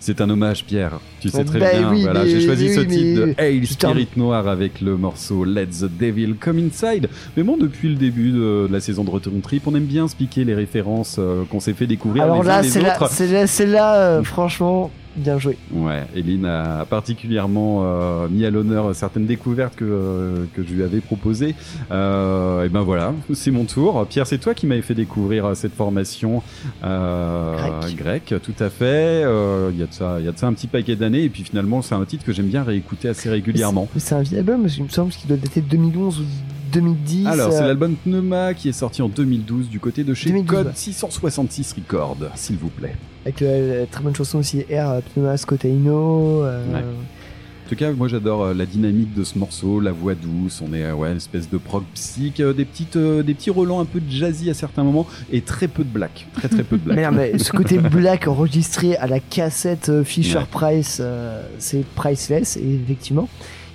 C'est un hommage, Pierre. Tu sais très Bah bien. oui, voilà, j'ai choisi oui, ce titre de Hail. Spirit Noir avec le morceau Let the Devil Come Inside. Mais bon, depuis le début de la saison de Return Trip, on aime bien se piquer les références euh, qu'on s'est fait découvrir Alors les là c'est là, là, c'est là euh, franchement bien joué. Ouais, Eline a particulièrement euh, mis à l'honneur certaines découvertes que, euh, que je lui avais proposées. Euh, et ben voilà, c'est mon tour. Pierre, c'est toi qui m'avais fait découvrir euh, cette formation euh, Grec. grecque, tout à fait. Euh, Il y a de ça, il y a de ça un petit paquet d'années. Et puis finalement, c'est un titre que j'aime bien réécouter assez régulièrement. C'est un vieil album, il me semble qu'il doit dater de 2011 ou 2010. Alors, c'est l'album Pneuma qui est sorti en 2012 du côté de chez 2012, Code ouais. 666 Records, s'il vous plaît. Avec euh, la très bonne chanson aussi Air euh, Pneuma Scotaino. euh, Ouais. En tout cas, moi j'adore euh, la dynamique de ce morceau, la voix douce, on est euh, ouais, une espèce de prog psych, euh, des, petites, euh, des petits relents un peu jazzy à certains moments et très peu de black. Très très peu de black. Mais non, mais ce côté black enregistré à la cassette euh, Fisher Ouais. Price, euh, c'est priceless, et effectivement.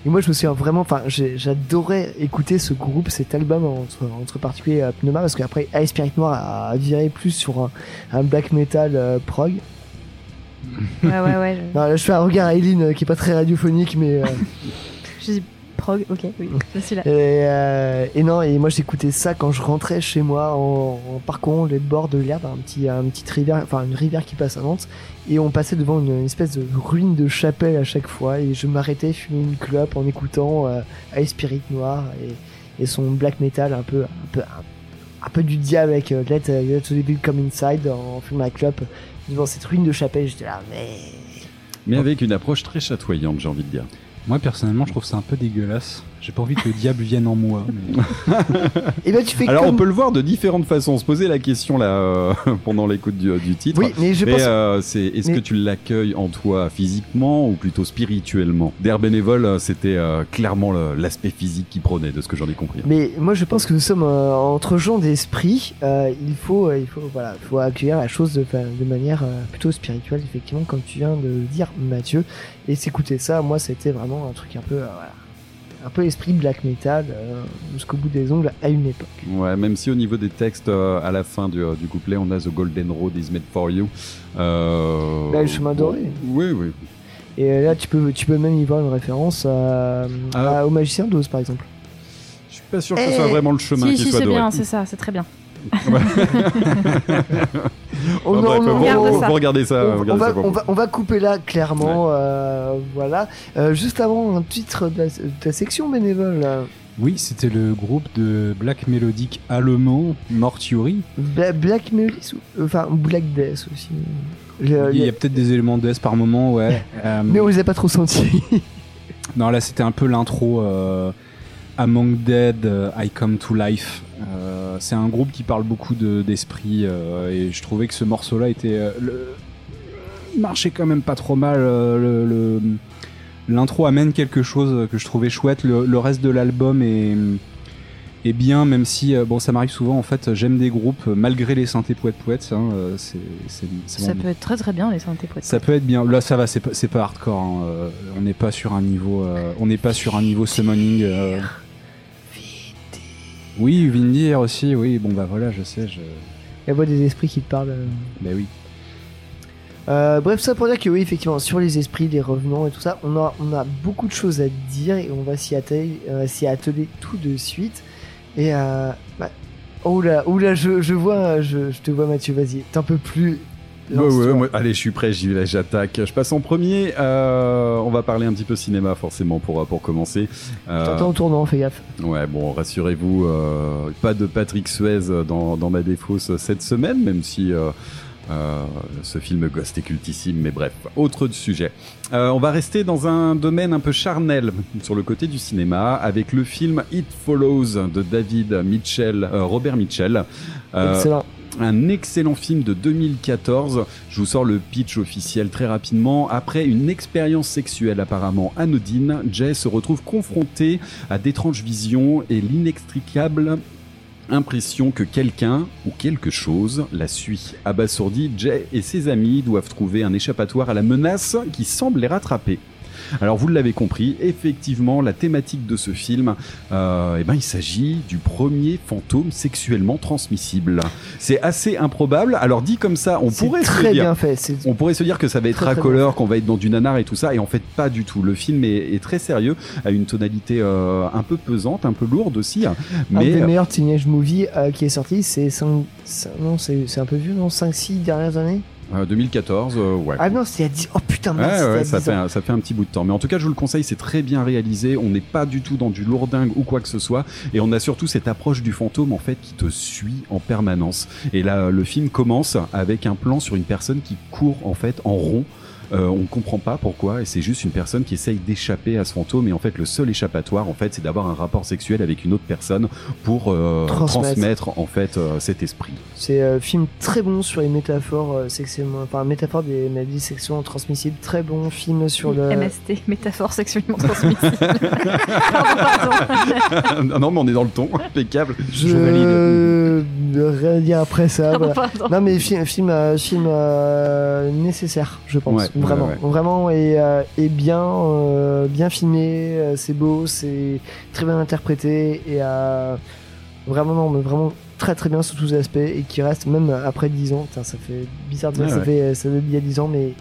Et moi, je me souviens vraiment, enfin, j'adorais écouter ce groupe, cet album, entre, entre particulier euh, Pneuma, parce qu'après, Ice Spirit Noir a, a viré plus sur un, un black metal euh, prog. Ouais, ouais, ouais. Je, Non, là, je fais un regard à Eileen euh, qui est pas très radiophonique, mais. euh, je prog, ok, oui, je suis là. Et, euh, et non, et moi j'écoutais ça quand je rentrais chez moi en, en parcourant les bords de l'herbe, un petit, un petite rivière, enfin une rivière qui passe à Nantes, et on passait devant une, une espèce de ruine de chapelle à chaque fois, et je m'arrêtais, fumer une clope en écoutant euh, Ice Spirit Noir et, et son black metal un peu, un peu, un, un peu du diable avec euh, Let, euh, Let the Devil Come Inside en fumant la clope devant cette ruine de chapelle, j'étais là, mais. Mais avec une approche très chatoyante, j'ai envie de dire. Moi personnellement, je trouve ça un peu dégueulasse. J'ai pas envie que le diable vienne en moi. mais- Et ben tu fais Alors comme... on peut le voir de différentes façons. On se posait la question là euh, pendant l'écoute du, du titre. Oui, mais je Mais pense. euh, c'est est-ce mais- que tu l'accueilles en toi physiquement ou plutôt spirituellement? D'air bénévole, euh, c'était euh, clairement le- l'aspect physique qui prenait, de ce que j'en ai compris. Mais moi je pense que nous sommes euh, entre gens d'esprit. euh, il faut, euh, il faut, voilà, il faut accueillir la chose de, enfin, de manière euh, plutôt spirituelle, effectivement, comme tu viens de le dire, Mathieu. Et s'écouter ça, moi, c'était vraiment un truc un peu, euh, voilà, un peu esprit black metal euh, jusqu'au bout des ongles à une époque. Ouais, même si au niveau des textes, euh, à la fin du, du couplet, on a The Golden Road is made for you. Euh, Bah, le chemin doré. Oui, oui. Et euh, là, tu peux, tu peux même y voir une référence à, Ah. à- au magicien d'Oz, par exemple. Je suis pas sûr que ce Eh, soit vraiment le chemin Si, qui si, soit c'est bien, c'est ça, c'est très bien. On, va, on, va, on va couper là, clairement. euh, voilà. Euh, juste avant, un titre de la, de la section bénévole. là. Oui, c'était le groupe de black mélodique allemand Mortuary. Bla- Black ou- enfin Black Death aussi. Le- Il y les- a peut-être des éléments de death par moment, ouais. Euh, Mais on les a pas trop sentis. Non, là c'était un peu l'intro euh, Among Dead, I Come to Life. C'est un groupe qui parle beaucoup de- d'esprit euh, et je trouvais que ce morceau-là était. euh, le... Il marchait quand même pas trop mal. euh, le- le- L'intro amène quelque chose que je trouvais chouette. Le, le reste de l'album est, est bien, même si bon, ça m'arrive souvent. En fait, j'aime des groupes malgré les synthés poètes poètes. Hein, Ça bon. peut être très très bien les synthés poètes. Ça peut être bien. Là, ça va. C'est pas, pas hardcore. hein, on n'est pas sur un niveau. euh, on n'est pas sur un niveau summoning. euh. Oui, Vindir aussi. Oui, bon bah voilà, je sais. Je... La voix des esprits qui te parle. euh. Bah oui. Euh, bref, ça pour dire que oui, effectivement, sur les esprits, les revenants et tout ça, on a, on a beaucoup de choses à dire et on va s'y atteler, euh, atteler tout de suite. Et euh, bah, oh là, oh là, je, je vois, je, je te vois Mathieu, vas-y, t'en peux plus. Ouais, ouais, moi- allez, je suis prêt, j'y vais, j'attaque. Je passe en premier. euh, on va parler un petit peu cinéma, forcément, pour, pour commencer. Euh, t'entends au tournant, fais gaffe. Ouais, bon, rassurez-vous, euh, pas de Patrick Suez dans, dans ma défausse cette semaine, même si euh, Euh, ce film Ghost est cultissime, mais bref, autre sujet. Euh, on va rester dans un domaine un peu charnel sur le côté du cinéma avec le film It Follows de David Mitchell, euh, Robert Mitchell. Euh, Excellent. Un excellent film de 2014. Je vous sors le pitch officiel très rapidement. Après une expérience sexuelle apparemment anodine, Jay se retrouve confronté à d'étranges visions et l'inextricable impression que quelqu'un ou quelque chose la suit. Abasourdi, Jay et ses amis doivent trouver un échappatoire à la menace qui semble les rattraper. Alors vous l'avez compris, effectivement, la thématique de ce film, euh, eh ben, il s'agit du premier fantôme sexuellement transmissible. C'est assez improbable. Alors dit comme ça, on pourrait se dire, bien fait. C'est on pourrait se dire que ça va être racoleur, qu'on va être dans du nanar et tout ça, et en fait pas du tout. Le film est, est très sérieux, a une tonalité euh, un peu pesante, un peu lourde aussi, un mais des meilleurs teenage movies euh, qui est sorti. C'est non, c'est un peu vieux, non 5-6 dernières années? Euh, 2014, euh, ouais. Ah non, y a 10 Oh putain, Ouais, mince, ouais, a ça 10 fait, un, ça fait un petit bout de temps. Mais en tout cas, je vous le conseille, c'est très bien réalisé. On n'est pas du tout dans du lourdingue ou quoi que ce soit. Et on a surtout cette approche du fantôme, en fait, qui te suit en permanence. Et là, le film commence avec un plan sur une personne qui court, en fait, en rond. Euh, on ne comprend pas pourquoi, et c'est juste une personne qui essaye d'échapper à ce fantôme. Et en fait, le seul échappatoire, en fait, c'est d'avoir un rapport sexuel avec une autre personne pour euh, Transmettre. transmettre, en fait, euh, cet esprit. C'est un film très bon sur les métaphores euh, sexuellement, enfin métaphores des maladies sexuellement transmissibles. Très bon film sur le. MST, métaphore sexuellement transmissible. Non, mais on est dans le ton, impeccable. Je valide. euh, rien dire après ça. Voilà. Non mais film, film, euh, film euh, nécessaire, je pense. Ouais, vraiment, ouais. vraiment et, euh, et bien, euh, bien filmé. euh, c'est beau, c'est très bien interprété et euh, vraiment non, mais vraiment très très bien sous tous les aspects et qui reste même après 10 ans. Putain, ça fait bizarre de dire Ouais, ça fait ça date d'il y a 10 ans, mais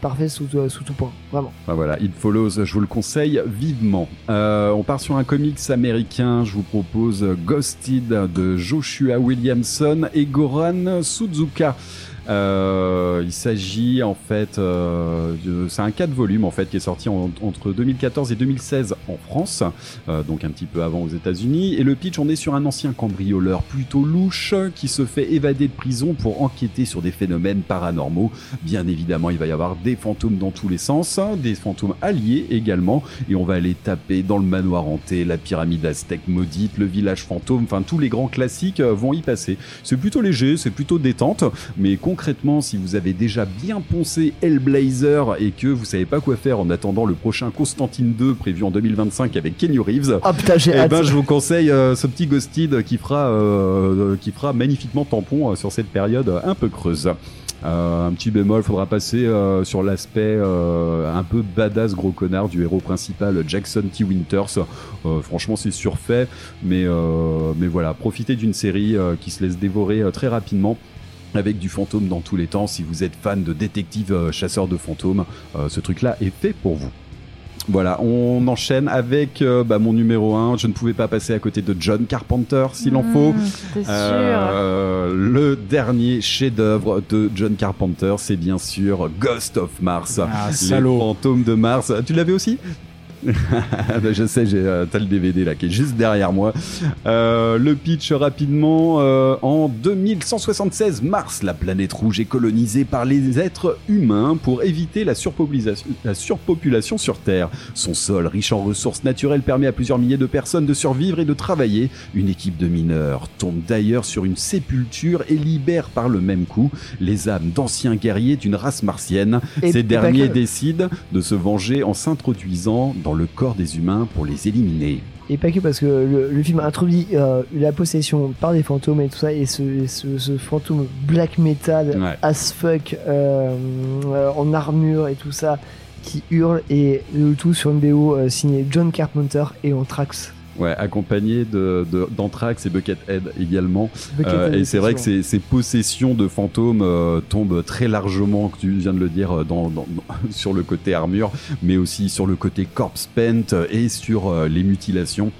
parfait sous, sous tout point, vraiment. Bah voilà, It Follows, je vous le conseille vivement. Euh, on part sur un comics américain, je vous propose Ghosted de Joshua Williamson et Goran Suzuka. Euh, il s'agit en fait, euh, c'est un 4 volumes en fait qui est sorti en- entre 2014 et 2016 en France, euh, donc un petit peu avant aux États-Unis. Et le pitch, on est sur un ancien cambrioleur plutôt louche qui se fait évader de prison pour enquêter sur des phénomènes paranormaux. Bien évidemment, il va y avoir des fantômes dans tous les sens, des fantômes alliés également, et on va aller taper dans le manoir hanté, la pyramide aztèque maudite, le village fantôme, enfin tous les grands classiques euh, vont y passer. C'est plutôt léger, c'est plutôt détente, mais concrètement, si vous avez déjà bien poncé Hellblazer et que vous savez pas quoi faire en attendant le prochain Constantine 2 prévu en 2025 avec Kenny Reeves, putain, eh hâte. ben, je vous conseille euh, ce petit Ghosted qui fera, euh, qui fera magnifiquement tampon euh, sur cette période un peu creuse. Euh, un petit bémol, faudra passer euh, sur l'aspect euh, un peu badass gros connard du héros principal Jackson T. Winters. Franchement, c'est surfait, mais mais voilà, profitez d'une série qui se laisse dévorer très rapidement. Avec du fantôme dans tous les temps, si vous êtes fan de détective euh, chasseur de fantômes, euh, ce truc-là est fait pour vous. Voilà, on enchaîne avec euh, bah, mon numéro 1. Je ne pouvais pas passer à côté de John Carpenter, s'il en faut. Mmh, T'es sûr Euh, le dernier chef-d'œuvre de John Carpenter, c'est bien sûr Ghost of Mars. Ah, Les salaud. fantômes de Mars. Tu l'avais aussi? Je sais, j'ai, euh, t'as le DVD là qui est juste derrière moi. Euh, le pitch rapidement. euh, en 2176, Mars, la planète rouge, est colonisée par les êtres humains pour éviter la surpopulation, la surpopulation sur Terre. Son sol, riche en ressources naturelles, permet à plusieurs milliers de personnes de survivre et de travailler. Une équipe de mineurs tombe d'ailleurs sur une sépulture et libère par le même coup les âmes d'anciens guerriers d'une race martienne. Et- Ces pas derniers décident de se venger en s'introduisant dans le corps des humains pour les éliminer. Et pas que parce que le, le film introduit euh, la possession par des fantômes et tout ça, et ce, ce, ce fantôme black metal Ouais. as fuck euh, euh, en armure et tout ça qui hurle, et le tout sur une BO signée John Carpenter et Anthrax. Ouais, accompagné de, de- d'Anthrax et Buckethead également. Buckethead, Euh, et c'est vrai que ces, ces possessions de fantômes euh, tombent très largement, tu viens de le dire, euh, dans, dans- sur le côté armure, mais aussi sur le côté corpse paint et sur les mutilations.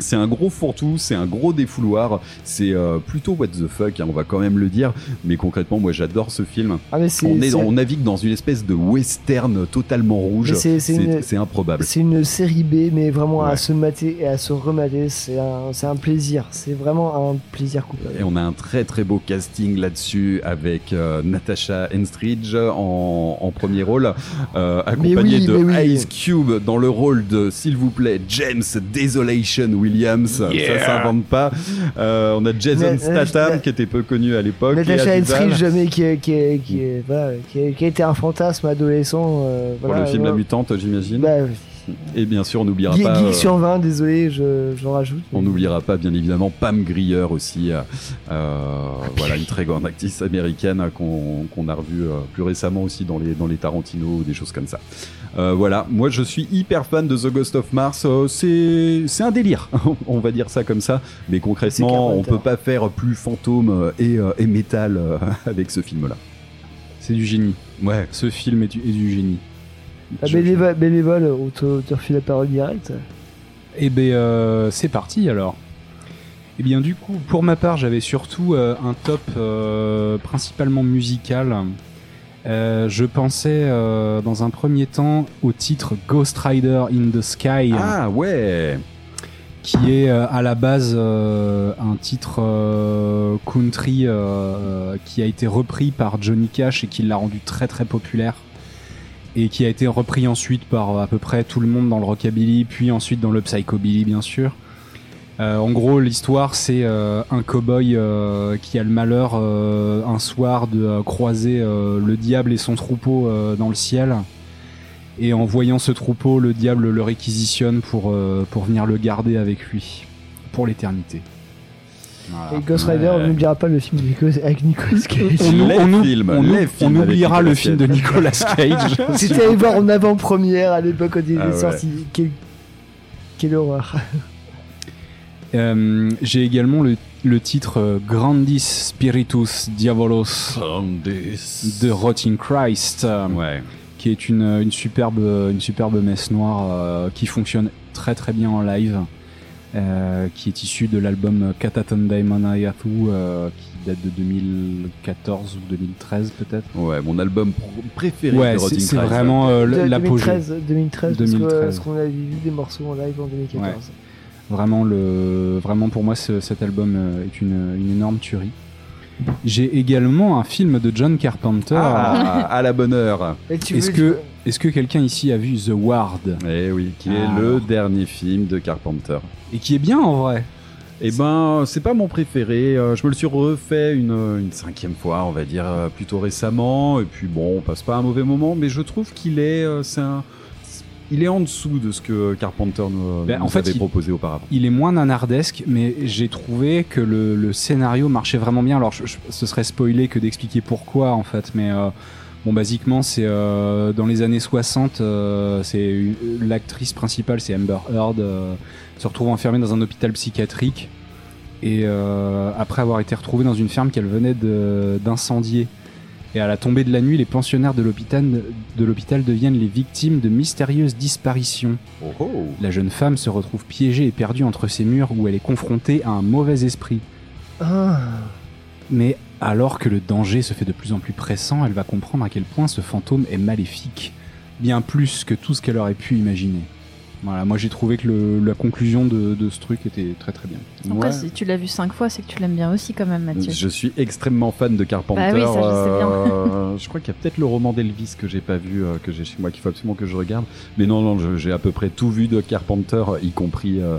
C'est un gros fourre-tout, c'est un gros défouloir, c'est euh, plutôt what the fuck, hein, on va quand même le dire, mais concrètement, moi j'adore ce film. Ah, mais On, est, on navigue dans une espèce de western totalement rouge, c'est- improbable. C'est une série B, mais vraiment à se mater et à se remater, c'est un, plaisir. C'est vraiment un plaisir coupable. Et on a un très très beau casting là-dessus avec euh, Natasha Henstridge en, en premier rôle, euh, accompagné oui, de oui. Ice Cube dans le rôle de, s'il vous plaît, James Desolation Williams. Ça s'invente pas. Euh, on a Jason Mais, euh, Statham qui était peu connu à l'époque. Natasha. Henstridge, jamais qui, qui, est- qui, est- voilà, qui, est- qui a été un fantasme adolescent. euh, Pour le film La Mutante, j'imagine. bah, Et bien sûr, on n'oubliera pas. Geek euh, sur 20, désolé, je, j'en rajoute. On n'oubliera pas, bien évidemment, Pam Grier aussi. euh, euh, voilà, une très grande actrice américaine qu'on qu'on a revue plus récemment aussi dans les, dans les Tarantino ou des choses comme ça. Euh, voilà, moi je suis hyper fan de The Ghost of Mars. euh, c'est c'est un délire, on va dire ça comme ça. Mais concrètement, on Carpenter. peut pas faire plus fantôme et, euh, et métal avec ce film-là. C'est du génie. Ouais, Ce film est du, est du génie. Ah, je- bénévole, bénévole, on te, on te refile la parole directe. Eh ben, euh, c'est parti alors. Eh bien, du coup, pour ma part, j'avais surtout euh, un top euh, principalement musical. Euh, je pensais euh, dans un premier temps au titre Ghost Rider in the Sky, Ah ouais qui est euh, à la base euh, un titre euh, country euh, qui a été repris par Johnny Cash et qui l'a rendu très très populaire et qui a été repris ensuite par euh, à peu près tout le monde dans le rockabilly puis ensuite dans le psychobilly bien sûr. Euh, en gros, l'histoire, c'est euh, un cow-boy euh, qui a le malheur un soir de croiser le diable et son troupeau dans le ciel. Et en voyant ce troupeau, le diable le réquisitionne pour, pour venir le garder avec lui pour l'éternité. Voilà. Et Ghost Rider, on n'oubliera pas le film de Nicolas- avec Nicolas Cage. On, Les on- films, on- les on films oubliera le film de. Nicolas Cage. C'était allé voir en avant-première à l'époque quand il Ah est ouais. sorti. Quelle, quelle horreur. Euh, J'ai également le, le titre euh, Grandis Spiritus Diabolos de Rotting Christ, euh, Ouais. qui est une, une superbe, une superbe messe noire euh, qui fonctionne très très bien en live, euh, qui est issu de l'album Kataton Daimon euh, qui date de 2014 ou 2013 peut-être. Ouais, mon album pr- préféré Ouais, de c'est Rotting c'est Christ. vraiment euh, l'apogée. 2013, 2013, parce que, 2013. parce qu'on avait vu des morceaux en live en 2014. Vraiment, le, vraiment pour moi, ce- cet album euh, est une, une énorme tuerie. J'ai également un film de John Carpenter. Ah, à la bonne heure. Est-ce que, est-ce que quelqu'un ici a vu The Ward Eh oui, qui est Ah, le dernier film de Carpenter. Et qui est bien en vrai. Eh ben, c'est pas mon préféré. Euh, Je me le suis refait une, une cinquième fois, on va dire, euh, plutôt récemment. Et puis bon, on passe pas un mauvais moment, mais je trouve qu'il est, euh, c'est un, il est en dessous de ce que Carpenter nous, Ben, nous en fait, avait il- proposé auparavant. Il est moins nanardesque, mais j'ai trouvé que le, le scénario marchait vraiment bien. Alors, je- je- ce serait spoilé que d'expliquer pourquoi, en fait, mais euh, bon, basiquement, c'est euh, dans les années 60, euh, c'est l'actrice principale, c'est Amber Heard, euh, se retrouve enfermée dans un hôpital psychiatrique et euh, après avoir été retrouvée dans une ferme qu'elle venait d'incendier. Et à la tombée de la nuit, les pensionnaires de l'hôpital de l'hôpital deviennent les victimes de mystérieuses disparitions. Oh, oh. La jeune femme se retrouve piégée et perdue entre ces murs où elle est confrontée à un mauvais esprit. Ah, Mais alors que le danger se fait de plus en plus pressant, elle va comprendre à quel point ce fantôme est maléfique, bien plus que tout ce qu'elle aurait pu imaginer. Voilà, moi j'ai trouvé que le- la conclusion de, de ce truc était très très bien. Après, Ouais. si tu l'as vu cinq fois, c'est que tu l'aimes bien aussi quand même, Mathieu. Je suis extrêmement fan de Carpenter. Bah oui, ça, je sais bien. Euh, je crois qu'il y a peut-être le roman d'Elvis que j'ai pas vu, euh, que j'ai chez moi, qu'il faut absolument que je regarde. Mais non, non, je- j'ai à peu près tout vu de Carpenter, y compris euh,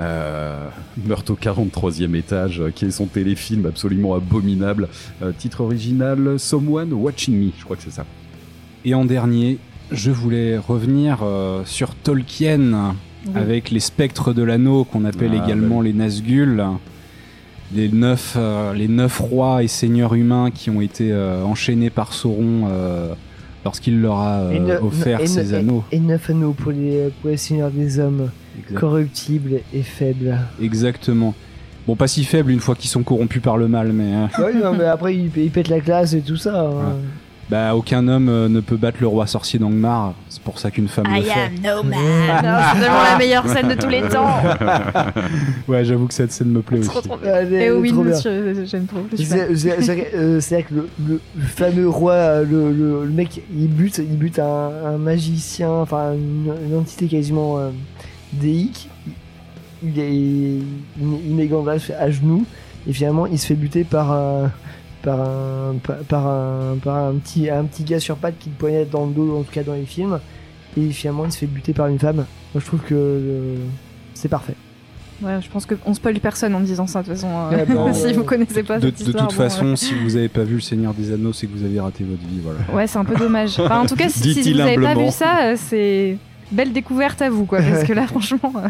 euh, Meurtre au 43e étage, euh, qui est son téléfilm absolument abominable. Euh, titre original Someone Watching Me, je crois que c'est ça. Et en dernier, je voulais revenir euh, sur Tolkien Oui. avec les spectres de l'anneau qu'on appelle Ah, également les Nazgûl, les neuf, euh, les neuf rois et seigneurs humains qui ont été euh, enchaînés par Sauron euh, lorsqu'il leur a euh, ne- offert ses anneaux. Et, et neuf anneaux pour les, pour les seigneurs des hommes, corruptibles et faibles. Exactement. Bon, pas si faibles une fois qu'ils sont corrompus par le mal, mais euh, oui, non, mais après, ils, ils pètent la classe et tout ça. hein. Bah, aucun homme euh, ne peut battre le roi sorcier d'Angmar. C'est pour ça qu'une femme le fait. no man. c'est vraiment la meilleure scène de tous les temps. Ouais, j'avoue que cette scène me plaît aussi. Trop, trop bien. Elle est Et oui, trop bien. monsieur, j'aime trop. je suis fan. C'est c'est- c'est- euh, c'est vrai que le, le- le fameux roi, euh, le, le- le mec, il bute, il bute un, un magicien, enfin une, une entité quasiment euh, déique. Il, est, il, il met Gandalf à genoux et finalement il se fait buter par un, par un, par, un, par un petit, un petit gars sur pattes qui le poignette dans le dos, en tout cas dans les films. Et finalement il se fait buter par une femme. Moi je trouve que euh, c'est parfait. Ouais, je pense qu'on spoil personne en disant ça de toute façon. euh, bah, si vous connaissez pas De, cette de histoire, toute bon, façon, si vous avez pas vu Le Seigneur des Anneaux, c'est que vous avez raté votre vie, voilà. Ouais, c'est un peu dommage. Enfin, en tout cas, si, vous n'avez pas vu ça, euh, c'est belle découverte à vous, quoi. Parce que là, franchement, euh,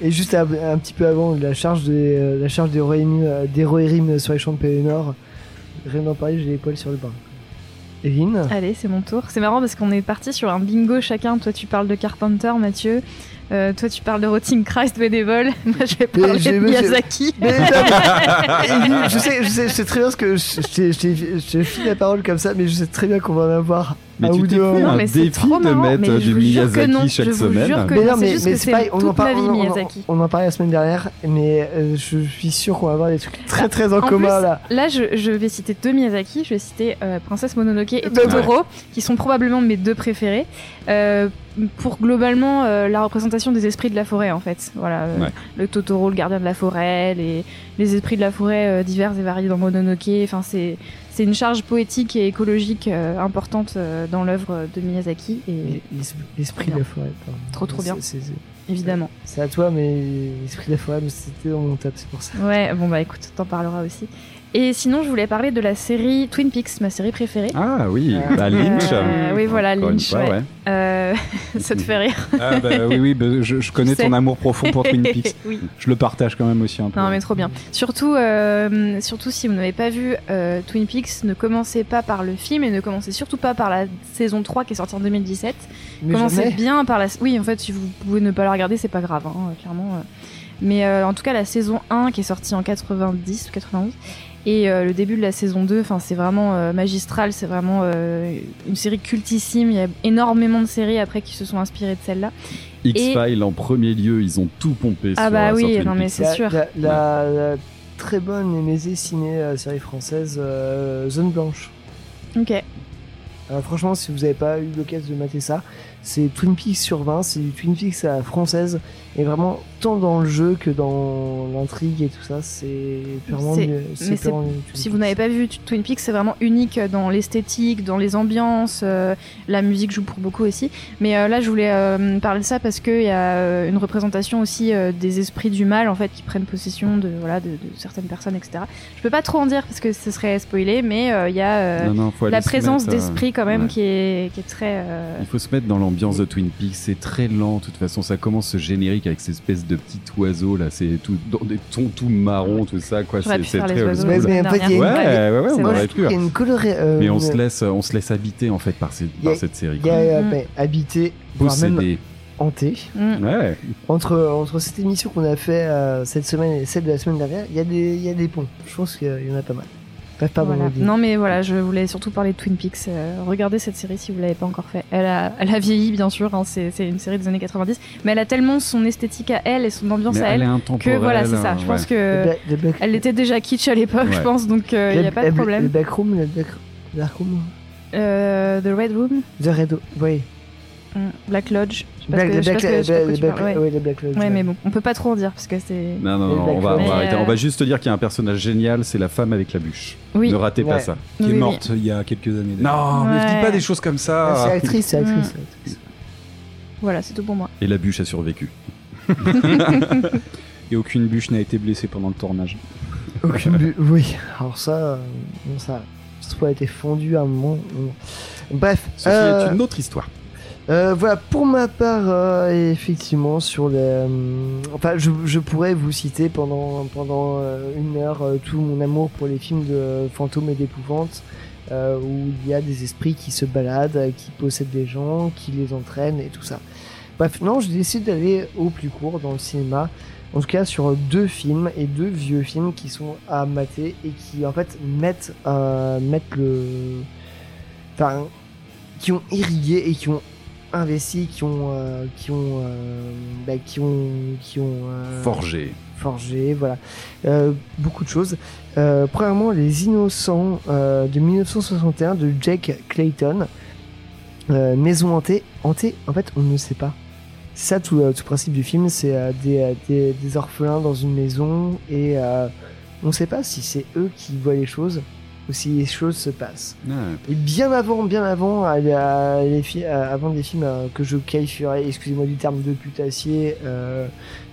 Et juste un, un petit peu avant la charge des, euh, la charge des Rohirrim, des Rohirrim sur les champs de Pélénor, rien d'en parler, j'ai les poils sur le bras. Evelyne allez, c'est mon tour. C'est marrant parce qu'on est parti sur un bingo chacun. Toi, tu parles de Carpenter, Mathieu. Euh, toi, tu parles de Rotting Christ bénévole. Moi, je vais parler de Miyazaki. Mais non, mais- Evelyne, je sais, je sais, je sais très bien ce que je, je je t'ai je t'ai filé la parole comme ça, mais je sais très bien qu'on va en avoir Mais un tu t'es fait un Non, mais c'est défi de marrant, mettre du Miyazaki non, chaque semaine. Mais non, mais, c'est pareil, on en, on, on en parlait la semaine dernière, mais euh, je suis sûr qu'on va avoir des trucs très très en, En commun plus, là. Là, je, je vais citer deux Miyazaki. Je vais citer euh, Princesse Mononoke et Totoro, qui sont probablement mes deux préférés. Euh, pour globalement euh, la représentation des esprits de la forêt, en fait. Voilà, euh, Ouais. le Totoro, le gardien de la forêt, les, les esprits de la forêt euh, divers et variés dans Mononoke. Enfin, c'est c'est une charge poétique et écologique euh, importante euh, dans l'œuvre de Miyazaki, et Et l'es- L'esprit de la forêt. pardon. Trop, trop bien. Évidemment. C'est à toi, mais l'esprit de la forêt, c'était dans mon top, c'est pour ça. Ouais, bon bah écoute, t'en parleras aussi. Et sinon, je voulais parler de la série Twin Peaks, ma série préférée. Ah oui, Euh, bah, Lynch. euh, oui, voilà, Encore Lynch, fois, ouais. ouais. Euh, ça te fait rire Ah, bah oui, oui, bah, je, je connais ton amour profond pour Twin Peaks. oui. Je le partage quand même aussi un peu. Non mais trop bien. Surtout, euh, surtout si vous n'avez pas vu euh, Twin Peaks, ne commencez pas par le film et ne commencez surtout pas par la saison 3 qui est sortie en 2017. Mais commencez jamais. bien par la... Oui, en fait, si vous pouvez ne pas la regarder, c'est pas grave, hein, clairement. Mais euh, en tout cas, la saison 1 qui est sortie en 90 ou 91 et euh, le début de la saison 2, enfin c'est vraiment euh, magistral, c'est vraiment euh, une série cultissime. Il y a énormément de séries après qui se sont inspirées de celle-là. X-Files en premier lieu, ils ont tout pompé Ah sur bah oui, non, mais c'est sûr. La, la- la très bonne et euh, série française euh, Zone Blanche. Ok. Franchement, si vous n'avez pas eu l'occasion de mater ça, c'est Twin Peaks sur 20, c'est du Twin Peaks à la française, et vraiment tant dans le jeu que dans l'intrigue et tout ça, c'est purement C'est- mais Si vous Peaks. n'avez pas vu Twin Peaks, c'est vraiment unique dans l'esthétique, dans les ambiances. euh, la musique joue pour beaucoup aussi. Mais euh, là, je voulais euh, parler de ça parce qu'il y a euh, une représentation aussi euh, des esprits du mal en fait qui prennent possession de voilà de, de certaines personnes, etc. Je peux pas trop en dire parce que ce serait spoilé, mais euh, il y a euh, Non, non, la se présence euh, d'esprit quand même ouais. qui est qui est très. euh, Il faut se mettre dans l'ambiance de Twin Peaks, c'est très lent, de toute façon, ça commence ce générique avec ces espèces de petits oiseaux là, c'est tout dans des tons tout marrons, tout ça quoi, c'est très Mais- mais la en fait, il y a dernière une- fois. Ouais, ouais, on aurait pu. a une coloré. euh, Mais on se laisse, on se laisse habiter en fait par, ces, a- par cette série. Il y a euh, même Possédé. hanté. mm. Ouais. Entre, entre cette émission qu'on a fait euh, cette semaine et celle de la semaine dernière, il y, a des- il y a des ponts. Je pense qu'il y en a pas mal. Bref, pardon. Voilà. Nadine. Non mais voilà, je voulais surtout parler de Twin Peaks. Euh, regardez cette série si vous l'avez pas encore fait. Elle a, elle a vieilli bien sûr, hein, c'est une série des années 90, mais elle a tellement son esthétique à elle et son ambiance Mais à elle que voilà c'est ça. Je ouais. pense que elle était déjà kitsch à l'époque, je pense, donc il le- n'y a pas de le- Le problème. Backroom, le Euh, The Red Room, The Red, oui. Mm, Black Lodge. Black, que- que- ouais. ouais, Lodge. Ouais, mais bon, on peut pas trop en dire parce que c'est. Non, non, non, on va, on va Mais, arrêter. euh, On va juste te dire qu'il y a un personnage génial, c'est la femme avec la bûche. Oui. Ne ratez pas ça. Qui Oui, est oui. morte il y a quelques années. Non, mais dis pas des choses comme Ah, c'est ça. actrice, c'est actrice. Mm. c'est actrice. Voilà, c'est tout pour moi. Et la bûche a survécu. Et aucune bûche n'a été blessée pendant le tournage. Aucune bu- Oui, alors ça, euh, ça, ça a été fondu à un moment. Bref, Ceci euh, est une autre histoire. Euh, voilà, pour ma part, euh, effectivement, sur les. euh, enfin, je, pourrais vous citer pendant, une heure tout mon amour pour les films de fantômes et d'épouvante, où il y a des esprits qui se baladent, qui possèdent des gens, qui les entraînent et tout ça. Bref, non, je décide d'aller au plus court dans le cinéma. En tout cas, sur deux films et deux vieux films qui sont à mater et qui en fait mettent, mettent le enfin, qui ont irrigué et qui ont investi, qui ont, euh, qui ont, euh, bah, qui ont, qui ont euh, Forgé. forgé, voilà, beaucoup de choses. Premièrement, Les Innocents de 1961 de Jake Clayton. Maison hantée, hantée, en fait, on ne sait pas. C'est ça tout, le principe du film, c'est des, des, des orphelins dans une maison et on ne sait pas si c'est eux qui voient les choses ou si les choses se passent. Ah, Et bien avant, bien avant, à- à- les à- avant des films euh, que je qualifierais, excusez-moi du terme, de putassier, euh,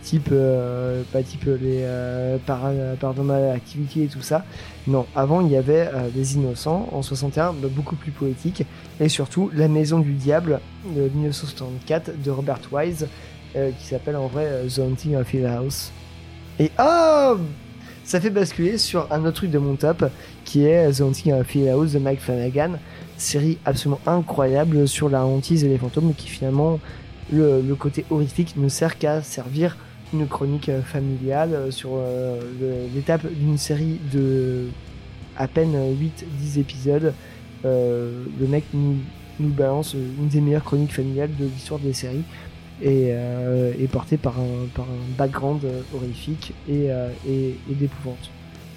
type, euh, pas type les euh, para- Paranormal Activity et tout ça. Non, avant il y avait euh, des Innocents en 61, bah, beaucoup plus poétique, et surtout La Maison du Diable de 1964 de Robert Wise, euh, qui s'appelle en vrai euh, The Haunting of Hill House. Et oh ça fait basculer sur un autre truc de mon top qui est The Haunting of Hill House de Mike Flanagan, série absolument incroyable sur la hantise et les fantômes qui finalement le, le côté horrifique ne sert qu'à servir une chronique euh, familiale euh, sur euh, l'étape d'une série de à peine 8-10 épisodes. Le mec nous, balance une des meilleures chroniques familiales de l'histoire des séries et est porté par un, background horrifique et, et, et d'épouvante.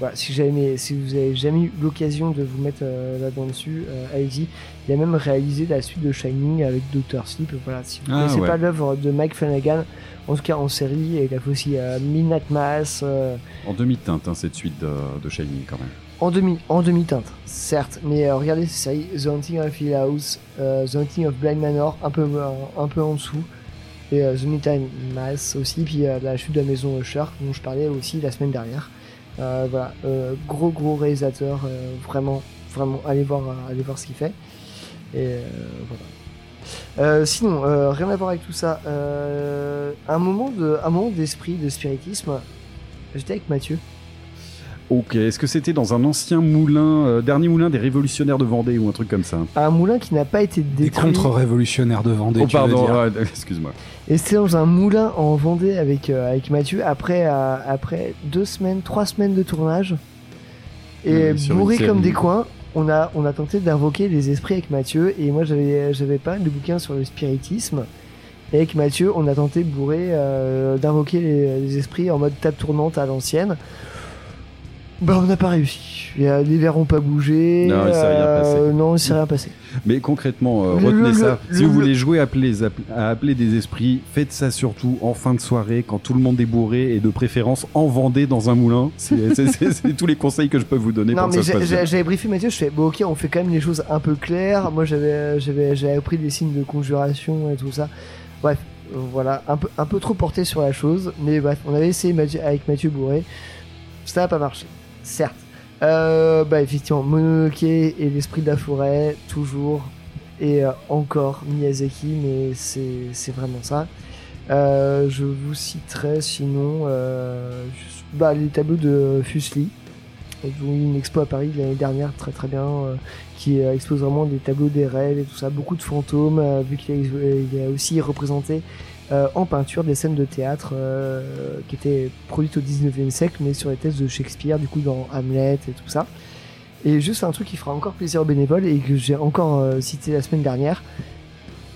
Voilà, si, jamais, si vous avez jamais eu l'occasion de vous mettre euh, là-dedans dessus, euh, allez-y. Il a même réalisé la suite de Shining avec Doctor Sleep. Voilà, si vous ne Ah, connaissez ouais. pas l'œuvre de Mike Flanagan, en tout cas en série, et il a fait aussi euh, Midnight Mass euh, En demi-teinte, hein, cette suite de, de Shining quand même. en demi en demi-teinte, certes. Mais euh, regardez ces séries The Haunting of Hill House, euh, The Haunting of Blind Manor, un peu, un peu en dessous. Et The Midnight Mass aussi, puis la chute de la maison Usher, dont je parlais aussi la semaine dernière. Euh, voilà, euh, gros gros réalisateur, euh, vraiment, vraiment, allez voir, allez voir ce qu'il fait. Et voilà. Euh, sinon, euh, rien à voir avec tout ça. Euh, un moment de, un moment d'esprit, de spiritisme. J'étais avec Mathieu. Ok, est-ce que c'était dans un ancien moulin, euh, dernier moulin des révolutionnaires de Vendée ou un truc comme ça Un moulin qui n'a pas été Des détruit. contre-révolutionnaires de Vendée, Oh tu veux pardon, dire. excuse-moi. Et c'était dans un moulin en Vendée avec, euh, avec Mathieu après, euh, après deux semaines, trois semaines de tournage. Et Oui, bourré comme des coins, on a, on a tenté d'invoquer les esprits avec Mathieu. Et moi, j'avais, j'avais pas de bouquin sur le spiritisme. Et avec Mathieu, on a tenté bourré euh, d'invoquer les, les esprits en mode table tournante à l'ancienne. Bah, on n'a pas réussi. Euh, les verres ont pas bougé. Non, il s'est rien passé. Non, il s'est rien passé. Mais concrètement, euh, Le- retenez le- ça. le- si vous le- voulez jouer à appeler, des esprits, faites ça surtout en fin de soirée, quand tout le monde est bourré, et de préférence en Vendée dans un moulin. C'est tous les conseils que je peux vous donner Non, mais j'avais briefé Mathieu, je fais, bon, ok, on fait quand même les choses un peu claires. Moi, j'avais, appris des signes de conjuration et tout ça. Bref, euh, voilà, un peu, un peu trop porté sur la chose. Mais bref, on avait essayé avec Mathieu Bourré. Ça n'a pas marché, certes. Euh, bah, effectivement, Mononoke et l'esprit de la forêt, toujours. Et euh, encore Miyazaki, mais c'est, vraiment ça. Euh, je vous citerai sinon euh, juste- bah, les tableaux de eu une expo à Paris l'année dernière, très très bien, euh, qui expose vraiment des tableaux des rêves et tout ça, beaucoup de fantômes, vu qu'il a, il a aussi représenté euh, en peinture des scènes de théâtre euh, qui étaient produites au 19e siècle, mais sur les thèses de Shakespeare, du coup dans Hamlet et tout ça. Et juste un truc qui fera encore plaisir aux bénévoles et que j'ai encore euh, cité la semaine dernière,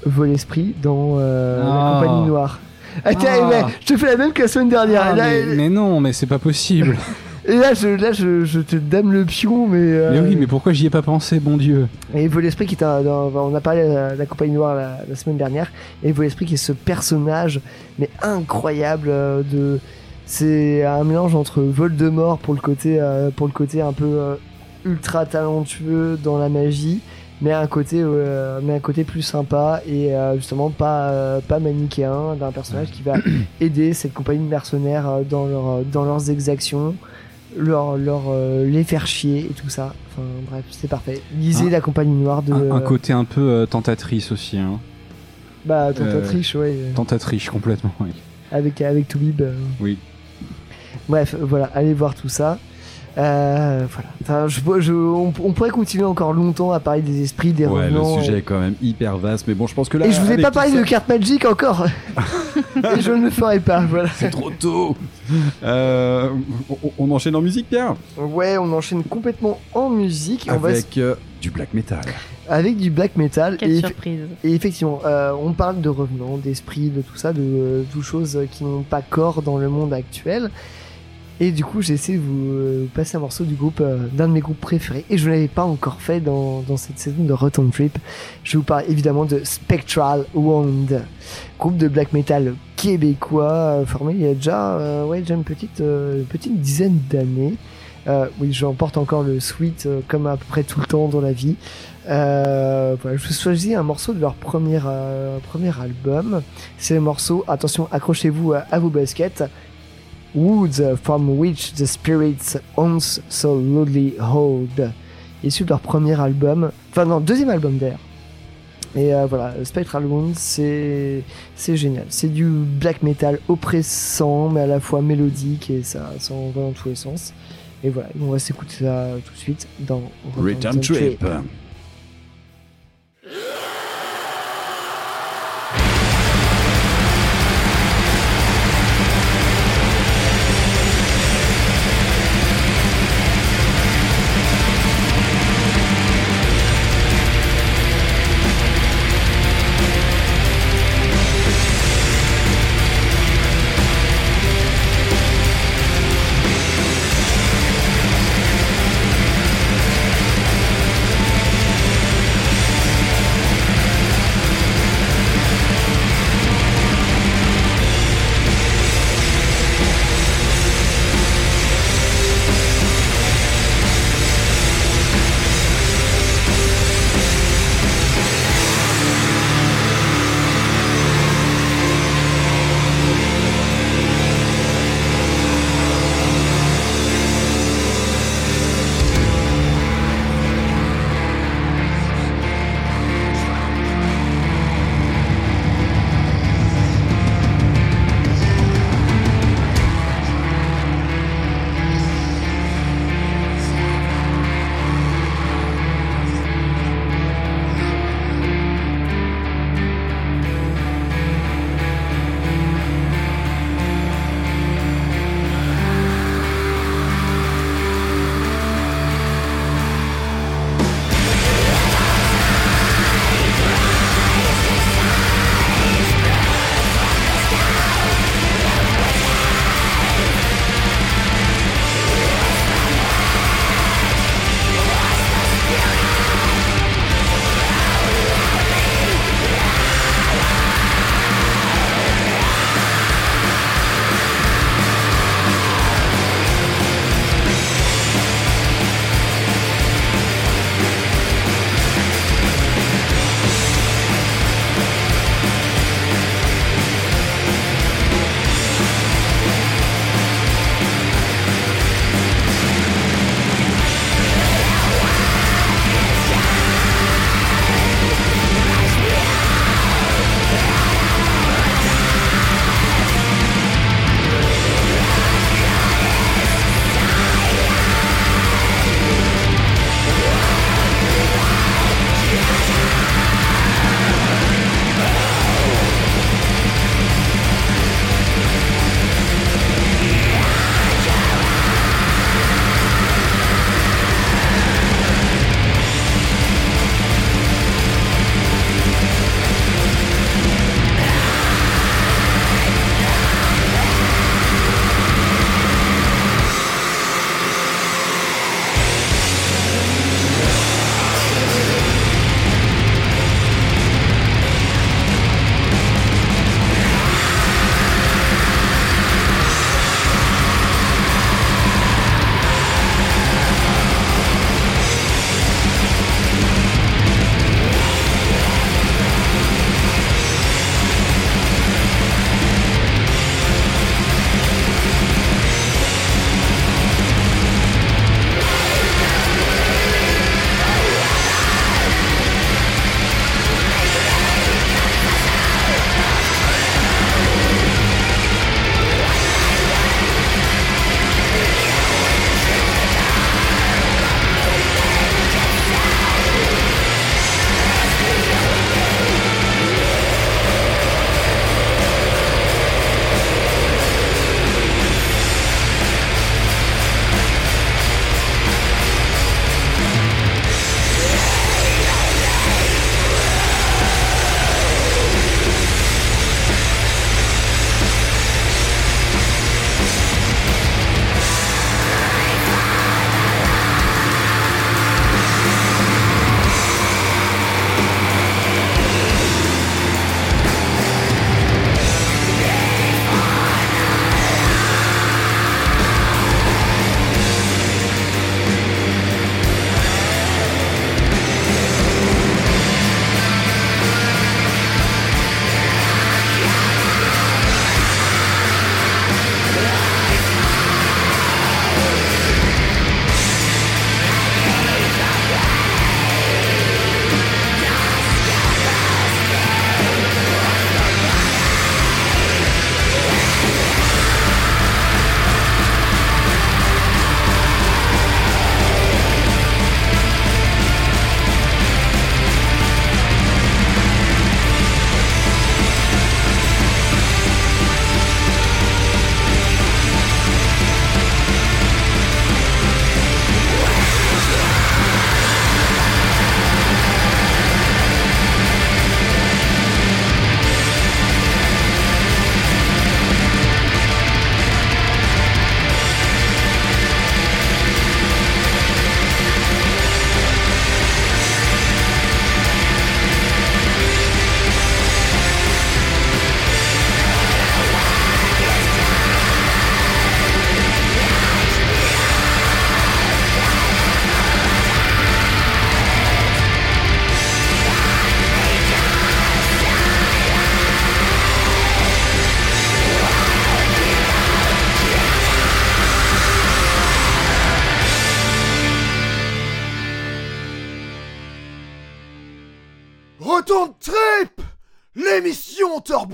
Vol Esprit dans euh, Ah. La Compagnie Noire. Attends, Ah. mais je te fais la même que la semaine dernière. Ah, Et là, mais, mais non, mais c'est pas possible. et là, je, là je, je te dame le pion, mais. euh, mais oui, mais pourquoi j'y ai pas pensé, bon Dieu? Et Vol Esprit qui est un, dans- on a parlé de la, Compagnie Noire la, la semaine dernière, et Vol Esprit qui est ce personnage, mais incroyable euh, de. C'est un mélange entre Voldemort pour le côté, euh, pour le côté un peu euh, ultra talentueux dans la magie, mais un côté, euh, mais un côté plus sympa et euh, justement pas, euh, pas manichéen d'un personnage qui va aider cette compagnie de mercenaires dans, leur, dans leurs exactions, leur, leur, euh, les faire chier et tout ça. Enfin bref, c'est parfait. Lisez Un- la compagnie noire de. un, un côté un peu euh, tentatrice aussi, hein. Bah, tentatrice, ouais. euh, Tentatrice complètement, oui. Avec, avec Toubib. euh. Oui. Bref, voilà, allez voir tout ça. Euh, voilà. Enfin, je, je- on, on pourrait continuer encore longtemps à parler des esprits, des Ouais, le revenants. sujet est quand même hyper vaste, mais bon, je pense que là. Et je vous ai pas parlé ça- de cartes Magic encore. Et je ne le ferai pas, voilà. C'est trop tôt. Euh, on, on enchaîne en musique, Pierre? Ouais, on enchaîne complètement en musique. On va Avec euh, du black metal. avec du black metal. Quelle et, surprise. et effectivement, euh, on parle de revenants, d'esprit, de tout ça, de euh, toutes choses qui n'ont pas corps dans le monde actuel. Et du coup, j'ai essayé de vous euh, passer un morceau du groupe, euh, d'un de mes groupes préférés. Et je ne l'avais pas encore fait dans, dans cette saison de Rotten Trip. Je vous parle évidemment de Spectral Wound, groupe de black metal québécois, euh, formé il y a déjà, euh, ouais, déjà une petite, euh, petite dizaine d'années. Euh, oui, j'en porte encore le sweat euh, comme à peu près tout le temps dans la vie. Euh, voilà, je vous choisis un morceau de leur premier, premier album. C'est le morceau, attention, accrochez-vous à vos baskets. Woods from which the spirits once so loudly hold. Issu de leur premier album, enfin non, deuxième album d'air. Et euh, voilà, Spectral Wounds, c'est génial. C'est du black metal oppressant, mais à la fois mélodique et ça, ça en va dans tous les sens. Et voilà, on va s'écouter ça tout de suite dans Return Trip.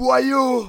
boyau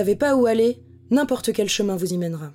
savez pas où aller, n'importe quel chemin vous y mènera.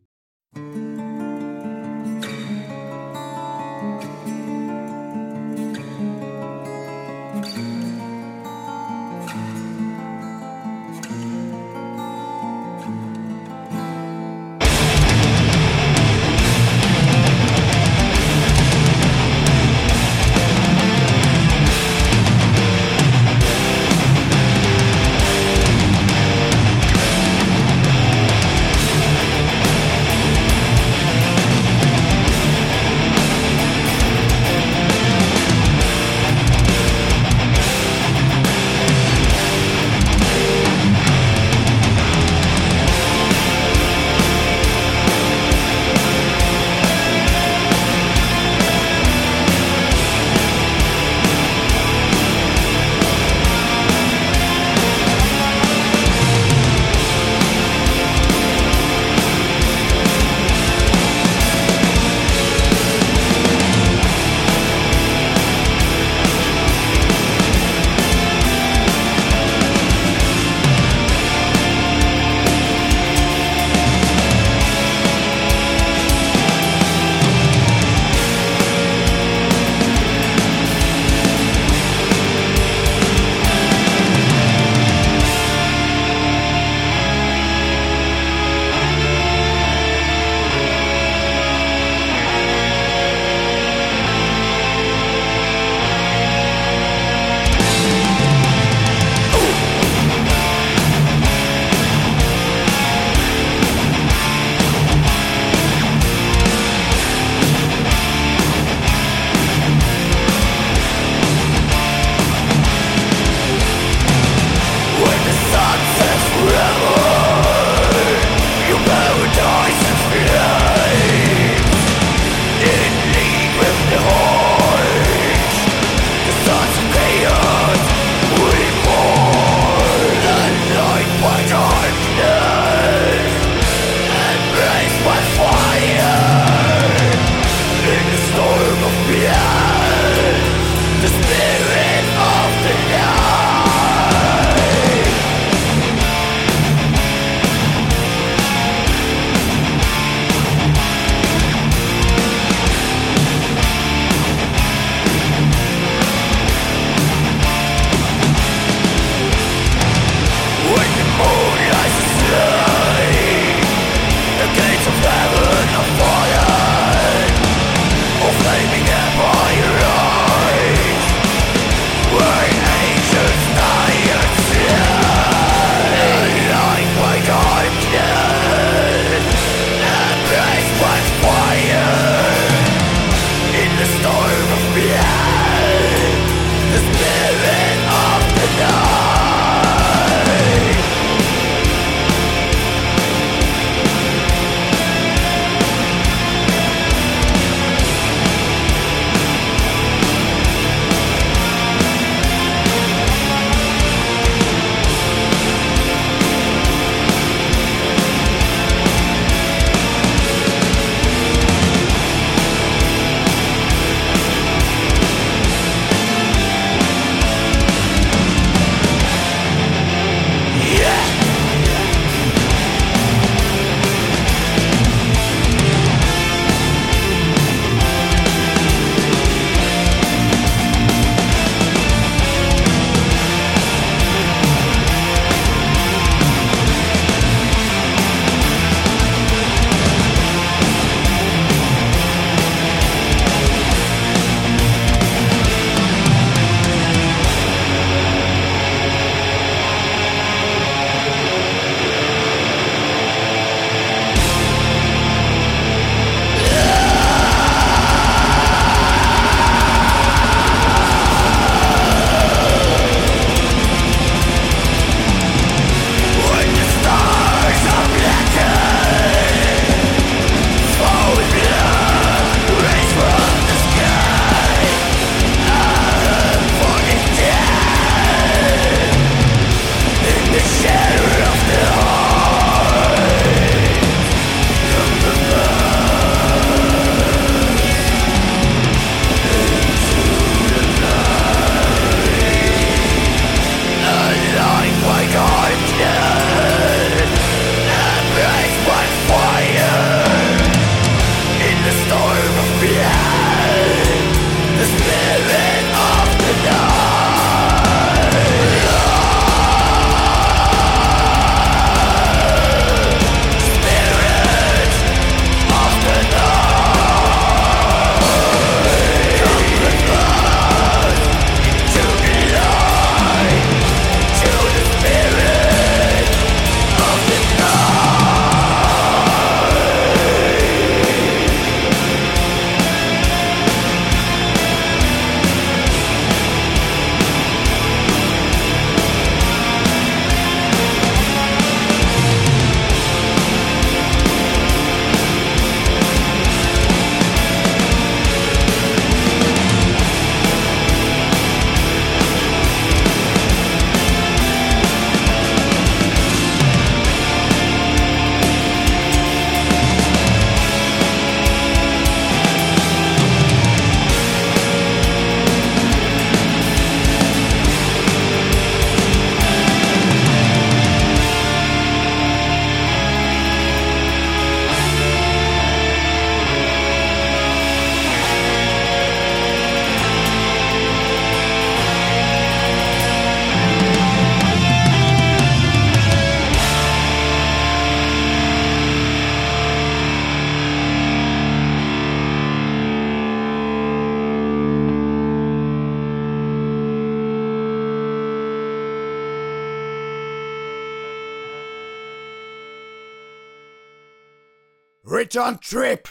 Return trip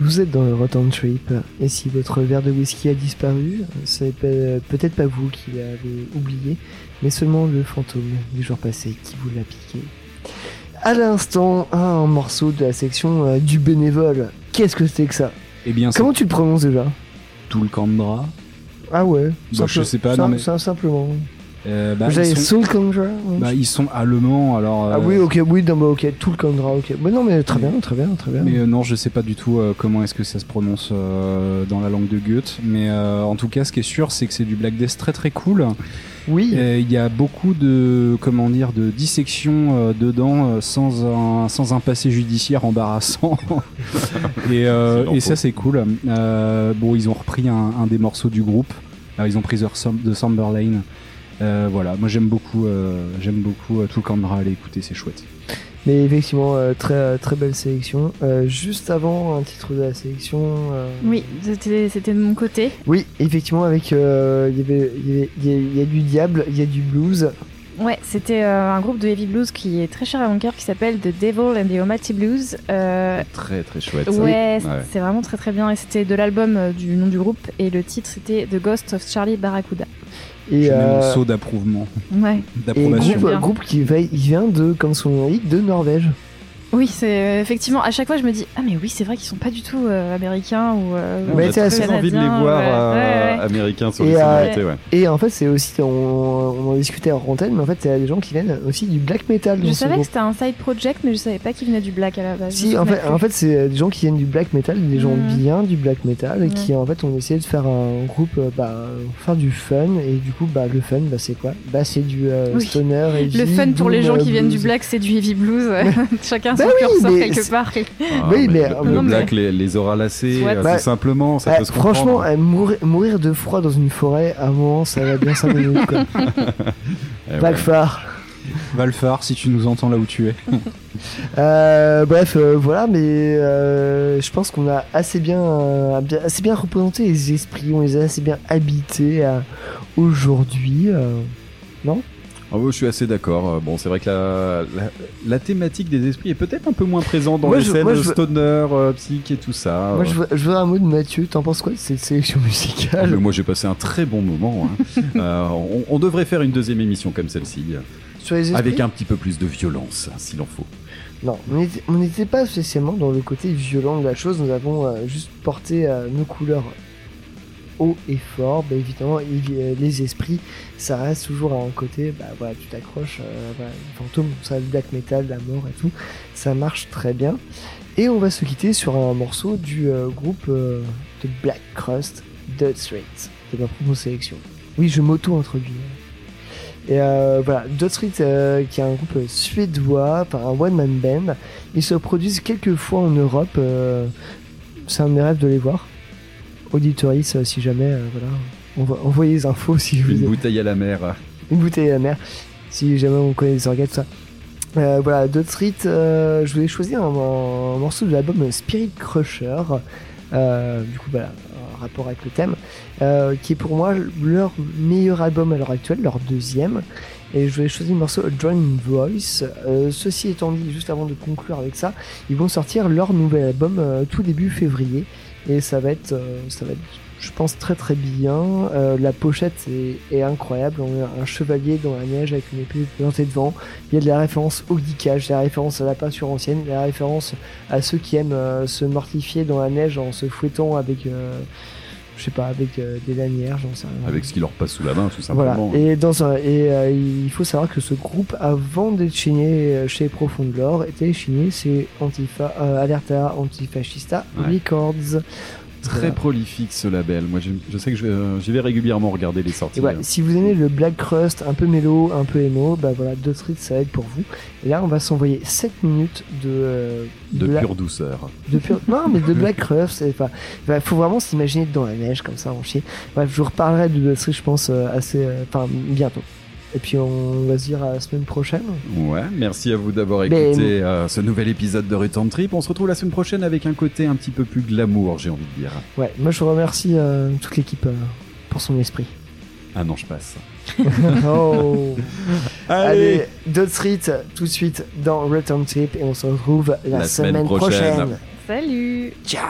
Vous êtes dans le Rotten Trip, et si votre verre de whisky a disparu, c'est pe- peut-être pas vous qui l'avez oublié, mais seulement le fantôme du jour passé qui vous l'a piqué. À l'instant, un morceau de la section euh, du bénévole. Qu'est-ce que c'était que ça? Eh bien, c'est Comment tu le prononces déjà? Tout le Kandra. Ah ouais Bah, je sais pas, non, mais- sim- simplement. Euh, bah, ils, sont, Soul ouais. bah, ils sont allemands, alors. Ah euh, oui, ok, oui, non, bah, ok, tout le Condra, ok. Mais non, mais très bien, très bien, très bien. Mais euh, non, je sais pas du tout euh, comment est-ce que ça se prononce euh, dans la langue de Goethe. Mais euh, en tout cas, ce qui est sûr, c'est que c'est du Black Death très très cool. oui, Euh, Il y a beaucoup de comment dire de dissection euh, dedans euh, sans un sans un passé judiciaire embarrassant. et, euh, et ça c'est cool. Euh, bon, ils ont repris un, un des morceaux du groupe. Alors, ils ont pris The, Somber Lane. Euh, voilà, moi j'aime beaucoup, euh, j'aime beaucoup euh, tout le Kandra. Allez écouter, c'est chouette. mais effectivement, euh, très, très belle sélection. Euh, juste avant un titre de la sélection. euh, Oui, c'était c'était de mon côté. Oui, effectivement, avec. euh, Il y avait- il y, avait- y a- il y a du diable, il y a du blues. Ouais, c'était euh, un groupe de heavy blues qui est très cher à mon cœur qui s'appelle The Devil and the Almighty Blues. Euh, Très très chouette. ça. ouais, Ouais. c'est vraiment très très bien et c'était de l'album euh, du nom du groupe et le titre c'était The Ghost of Charlie Barracuda. Et, Je mets mon euh, saut d'approuvement, Ouais. et d'approbation. groupe, groupe qui va- il vient de, comme son nom l'indique, de Norvège. Oui, c'est euh, effectivement à chaque fois je me dis ah mais oui c'est vrai qu'ils sont pas du tout euh, américains ou euh, On Ouais, a c'est très assez envie de les voir ouais. euh, Ouais, ouais. américains sur Et, les euh. Et en fait, c'est aussi, on, on en discutait en antenne, mais en fait, il y a des gens qui viennent aussi du black metal. Je savais que c'était un side project mais je savais pas qu'il venait du black à la base. Si, en fait, en fait c'est des gens qui viennent du black metal, des gens Mhm. bien du black metal, et qui Ouais. en fait ont essayé de faire un groupe, euh, bah, faire du fun, et du coup, bah, le fun, bah, c'est quoi? Bah, c'est du euh, Oui. stoner et Le fun pour les gens qui viennent du black, c'est du heavy blues. Chacun Bah son oui, curseur mais quelque c'est- part. Ah, oui, mais- le, le Non, mais- black, les, les aura lacés, Ouais. euh, Bah, tout simplement, ça Eh, peut se comprendre. franchement, eh, mourir, mourir de froid dans une forêt, à un moment, ça va bien 5 minutes. Quoi. Eh ouais. Blackfar. Valfar, si tu nous entends là où tu es. Euh, bref, euh, voilà, mais euh, je pense qu'on a assez bien, euh, assez bien représenté les esprits, on les a assez bien habités euh, aujourd'hui. euh. Ah je suis assez d'accord. Euh, Bon, c'est vrai que la, la, la thématique des esprits est peut-être un peu moins présente dans Moi, les je- scènes moi, je- stoner, euh, psych et tout ça. Moi, je veux, je veux un mot de Mathieu. T'en penses quoi de cette sélection Ah, musicale mais moi, j'ai passé un très bon moment. hein. Euh, on, on devrait faire une deuxième émission comme celle-ci, euh, sur les esprits avec un petit peu plus de violence, s'il en faut. Non, on n'était- pas spécialement dans le côté violent de la chose. Nous avons euh, juste porté euh, nos couleurs haut et fort. Bah, évidemment, les esprits, ça reste toujours un côté. Bah voilà, tu t'accroches. euh, voilà, les fantômes, ça, le black metal, la mort et tout, ça marche très bien. Et on va se quitter sur un morceau du euh, groupe euh, de Black Crust, Dead Street, de ma propre sélection. Oui, je m'auto-introduis. Et euh, voilà, Dot Street, qui est un groupe suédois, enfin un one-man band. Ils se produisent quelques fois en Europe. c'est un de mes rêves de les voir. Auditoris, euh, si jamais, euh, voilà. On va envoyer les infos si vous Une bouteille à la mer. une bouteille à la mer, si jamais on connaît les organes, tout ça. Euh, voilà, Dot Street, euh, je voulais choisir un, un morceau de l'album Spirit Crusher, euh, du coup, voilà, un rapport avec le thème, qui est pour moi leur meilleur album à l'heure actuelle, leur deuxième. Et je voulais choisir le morceau Drowning Voice. Ceci étant dit, juste avant de conclure avec ça, ils vont sortir leur nouvel album tout début février. Et ça va être, euh, ça va être je pense très très bien. Euh, la pochette est, incroyable. On a un chevalier dans la neige avec une épée plantée devant. Il y a de la référence au geekage, de la référence à la peinture ancienne, de la référence à ceux qui aiment euh, se mortifier dans la neige en se fouettant avec, je sais pas, avec euh, des lanières, j'en sais rien. Avec ce qui leur passe sous la main, tout Voilà. simplement. Et, dans un, et euh, il faut savoir que ce groupe, avant d'être signé euh, chez Profonde Lore, était signé chez Antifa, euh, Alerta Antifascista Ouais. Records. Très prolifique ce label. Moi, je, je sais que je, euh, j'y vais régulièrement regarder les sorties. Et voilà, si vous aimez le Black Crust, un peu mélo, un peu emo, bah voilà, Dot Street ça aide pour vous. Et là, on va s'envoyer 7 minutes de. euh, de pure douceur. de pure- Non, mais de Black Crust. il faut vraiment s'imaginer dans la neige comme ça, en chier. Bref, je vous reparlerai de Dot Street, je pense, euh, assez. euh, Enfin, bientôt. Et puis, on va se dire à la semaine prochaine. Ouais, merci à vous d'avoir Mais- écouté euh, ce nouvel épisode de Return Trip. On se retrouve la semaine prochaine avec un côté un petit peu plus glamour, j'ai envie de dire. Ouais, moi, je remercie euh, toute l'équipe euh, pour son esprit. Ah non, je passe. Oh. Allez, Allez, Dot Street tout de suite dans Return Trip et on se retrouve la, La semaine semaine, prochaine. prochaine. Salut Ciao.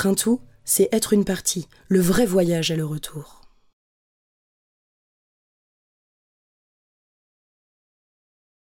Être tout, c'est être une partie. Le vrai voyage est le retour.